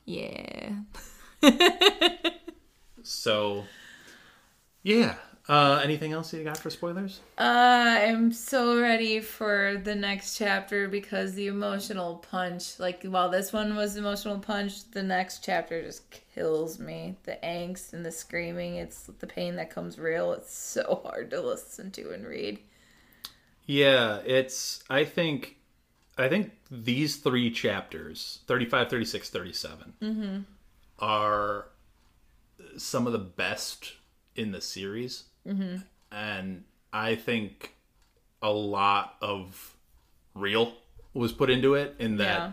[SPEAKER 6] yeah [laughs]
[SPEAKER 5] So yeah. Uh, anything else you got for spoilers?
[SPEAKER 6] Uh, I'm so ready for the next chapter because the emotional punch, like while this one was emotional punch, the next chapter just kills me. The angst and the screaming, it's the pain that comes real. It's so [laughs] hard to listen to and read.
[SPEAKER 5] Yeah, it's I think I think these three chapters, 35, 36, 37, are some of the best in the series. Mm-hmm. And I think a lot of real was put into it in that
[SPEAKER 6] Yeah.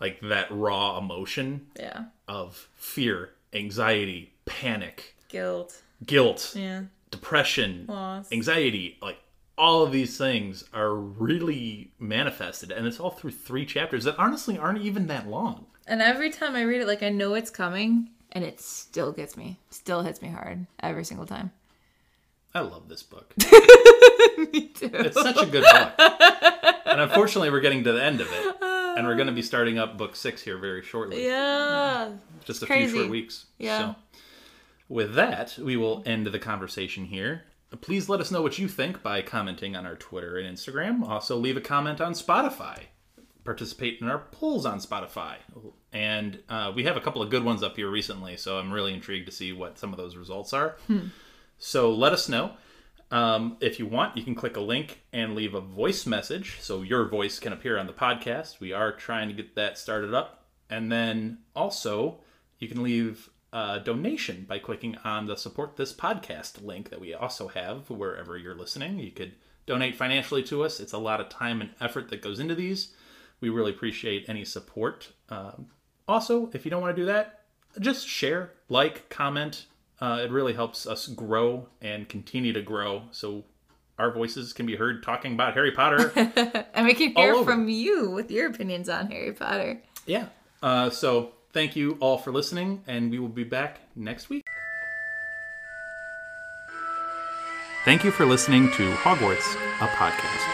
[SPEAKER 5] like that raw emotion
[SPEAKER 6] Yeah.
[SPEAKER 5] of fear, anxiety, panic,
[SPEAKER 6] Guilt.
[SPEAKER 5] guilt,
[SPEAKER 6] Yeah.
[SPEAKER 5] depression,
[SPEAKER 6] Loss.
[SPEAKER 5] anxiety, like all of these things are really manifested, and it's all through three chapters that honestly aren't even that long.
[SPEAKER 6] And every time I read it, like I know it's coming, and it still gets me. Still hits me hard every single time.
[SPEAKER 5] I love this book. [laughs]
[SPEAKER 6] me too.
[SPEAKER 5] It's such a good book. And unfortunately, we're getting to the end of it, and we're going to be starting up book six here very shortly.
[SPEAKER 6] Yeah.
[SPEAKER 5] Just a
[SPEAKER 6] crazy.
[SPEAKER 5] few short weeks.
[SPEAKER 6] Yeah.
[SPEAKER 5] So, with that, we will end the conversation here. Please let us know what you think by commenting on our Twitter and Instagram. Also, leave a comment on Spotify. Participate in our polls on Spotify. And uh, we have a couple of good ones up here recently, so I'm really intrigued to see what some of those results are. So let us know. Um, if you want, you can click a link and leave a voice message so your voice can appear on the podcast. We are trying to get that started up. And then also, you can leave a donation by clicking on the support this podcast link that we also have wherever you're listening. You could donate financially to us. It's a lot of time and effort that goes into these. We really appreciate any support. Um, also, if you don't want to do that, just share, like, comment. Uh, it really helps us grow and continue to grow so our voices can be heard talking about Harry Potter. [laughs]
[SPEAKER 6] And we can hear from you with your opinions on Harry Potter.
[SPEAKER 5] yeah. Uh, so thank you all for listening, and we will be back next week. Thank you for listening to Hogwarts, a podcast.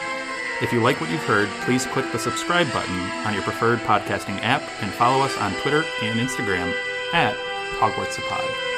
[SPEAKER 5] If you like what you've heard, please click the subscribe button on your preferred podcasting app and follow us on Twitter and Instagram at Hogwarts Pod.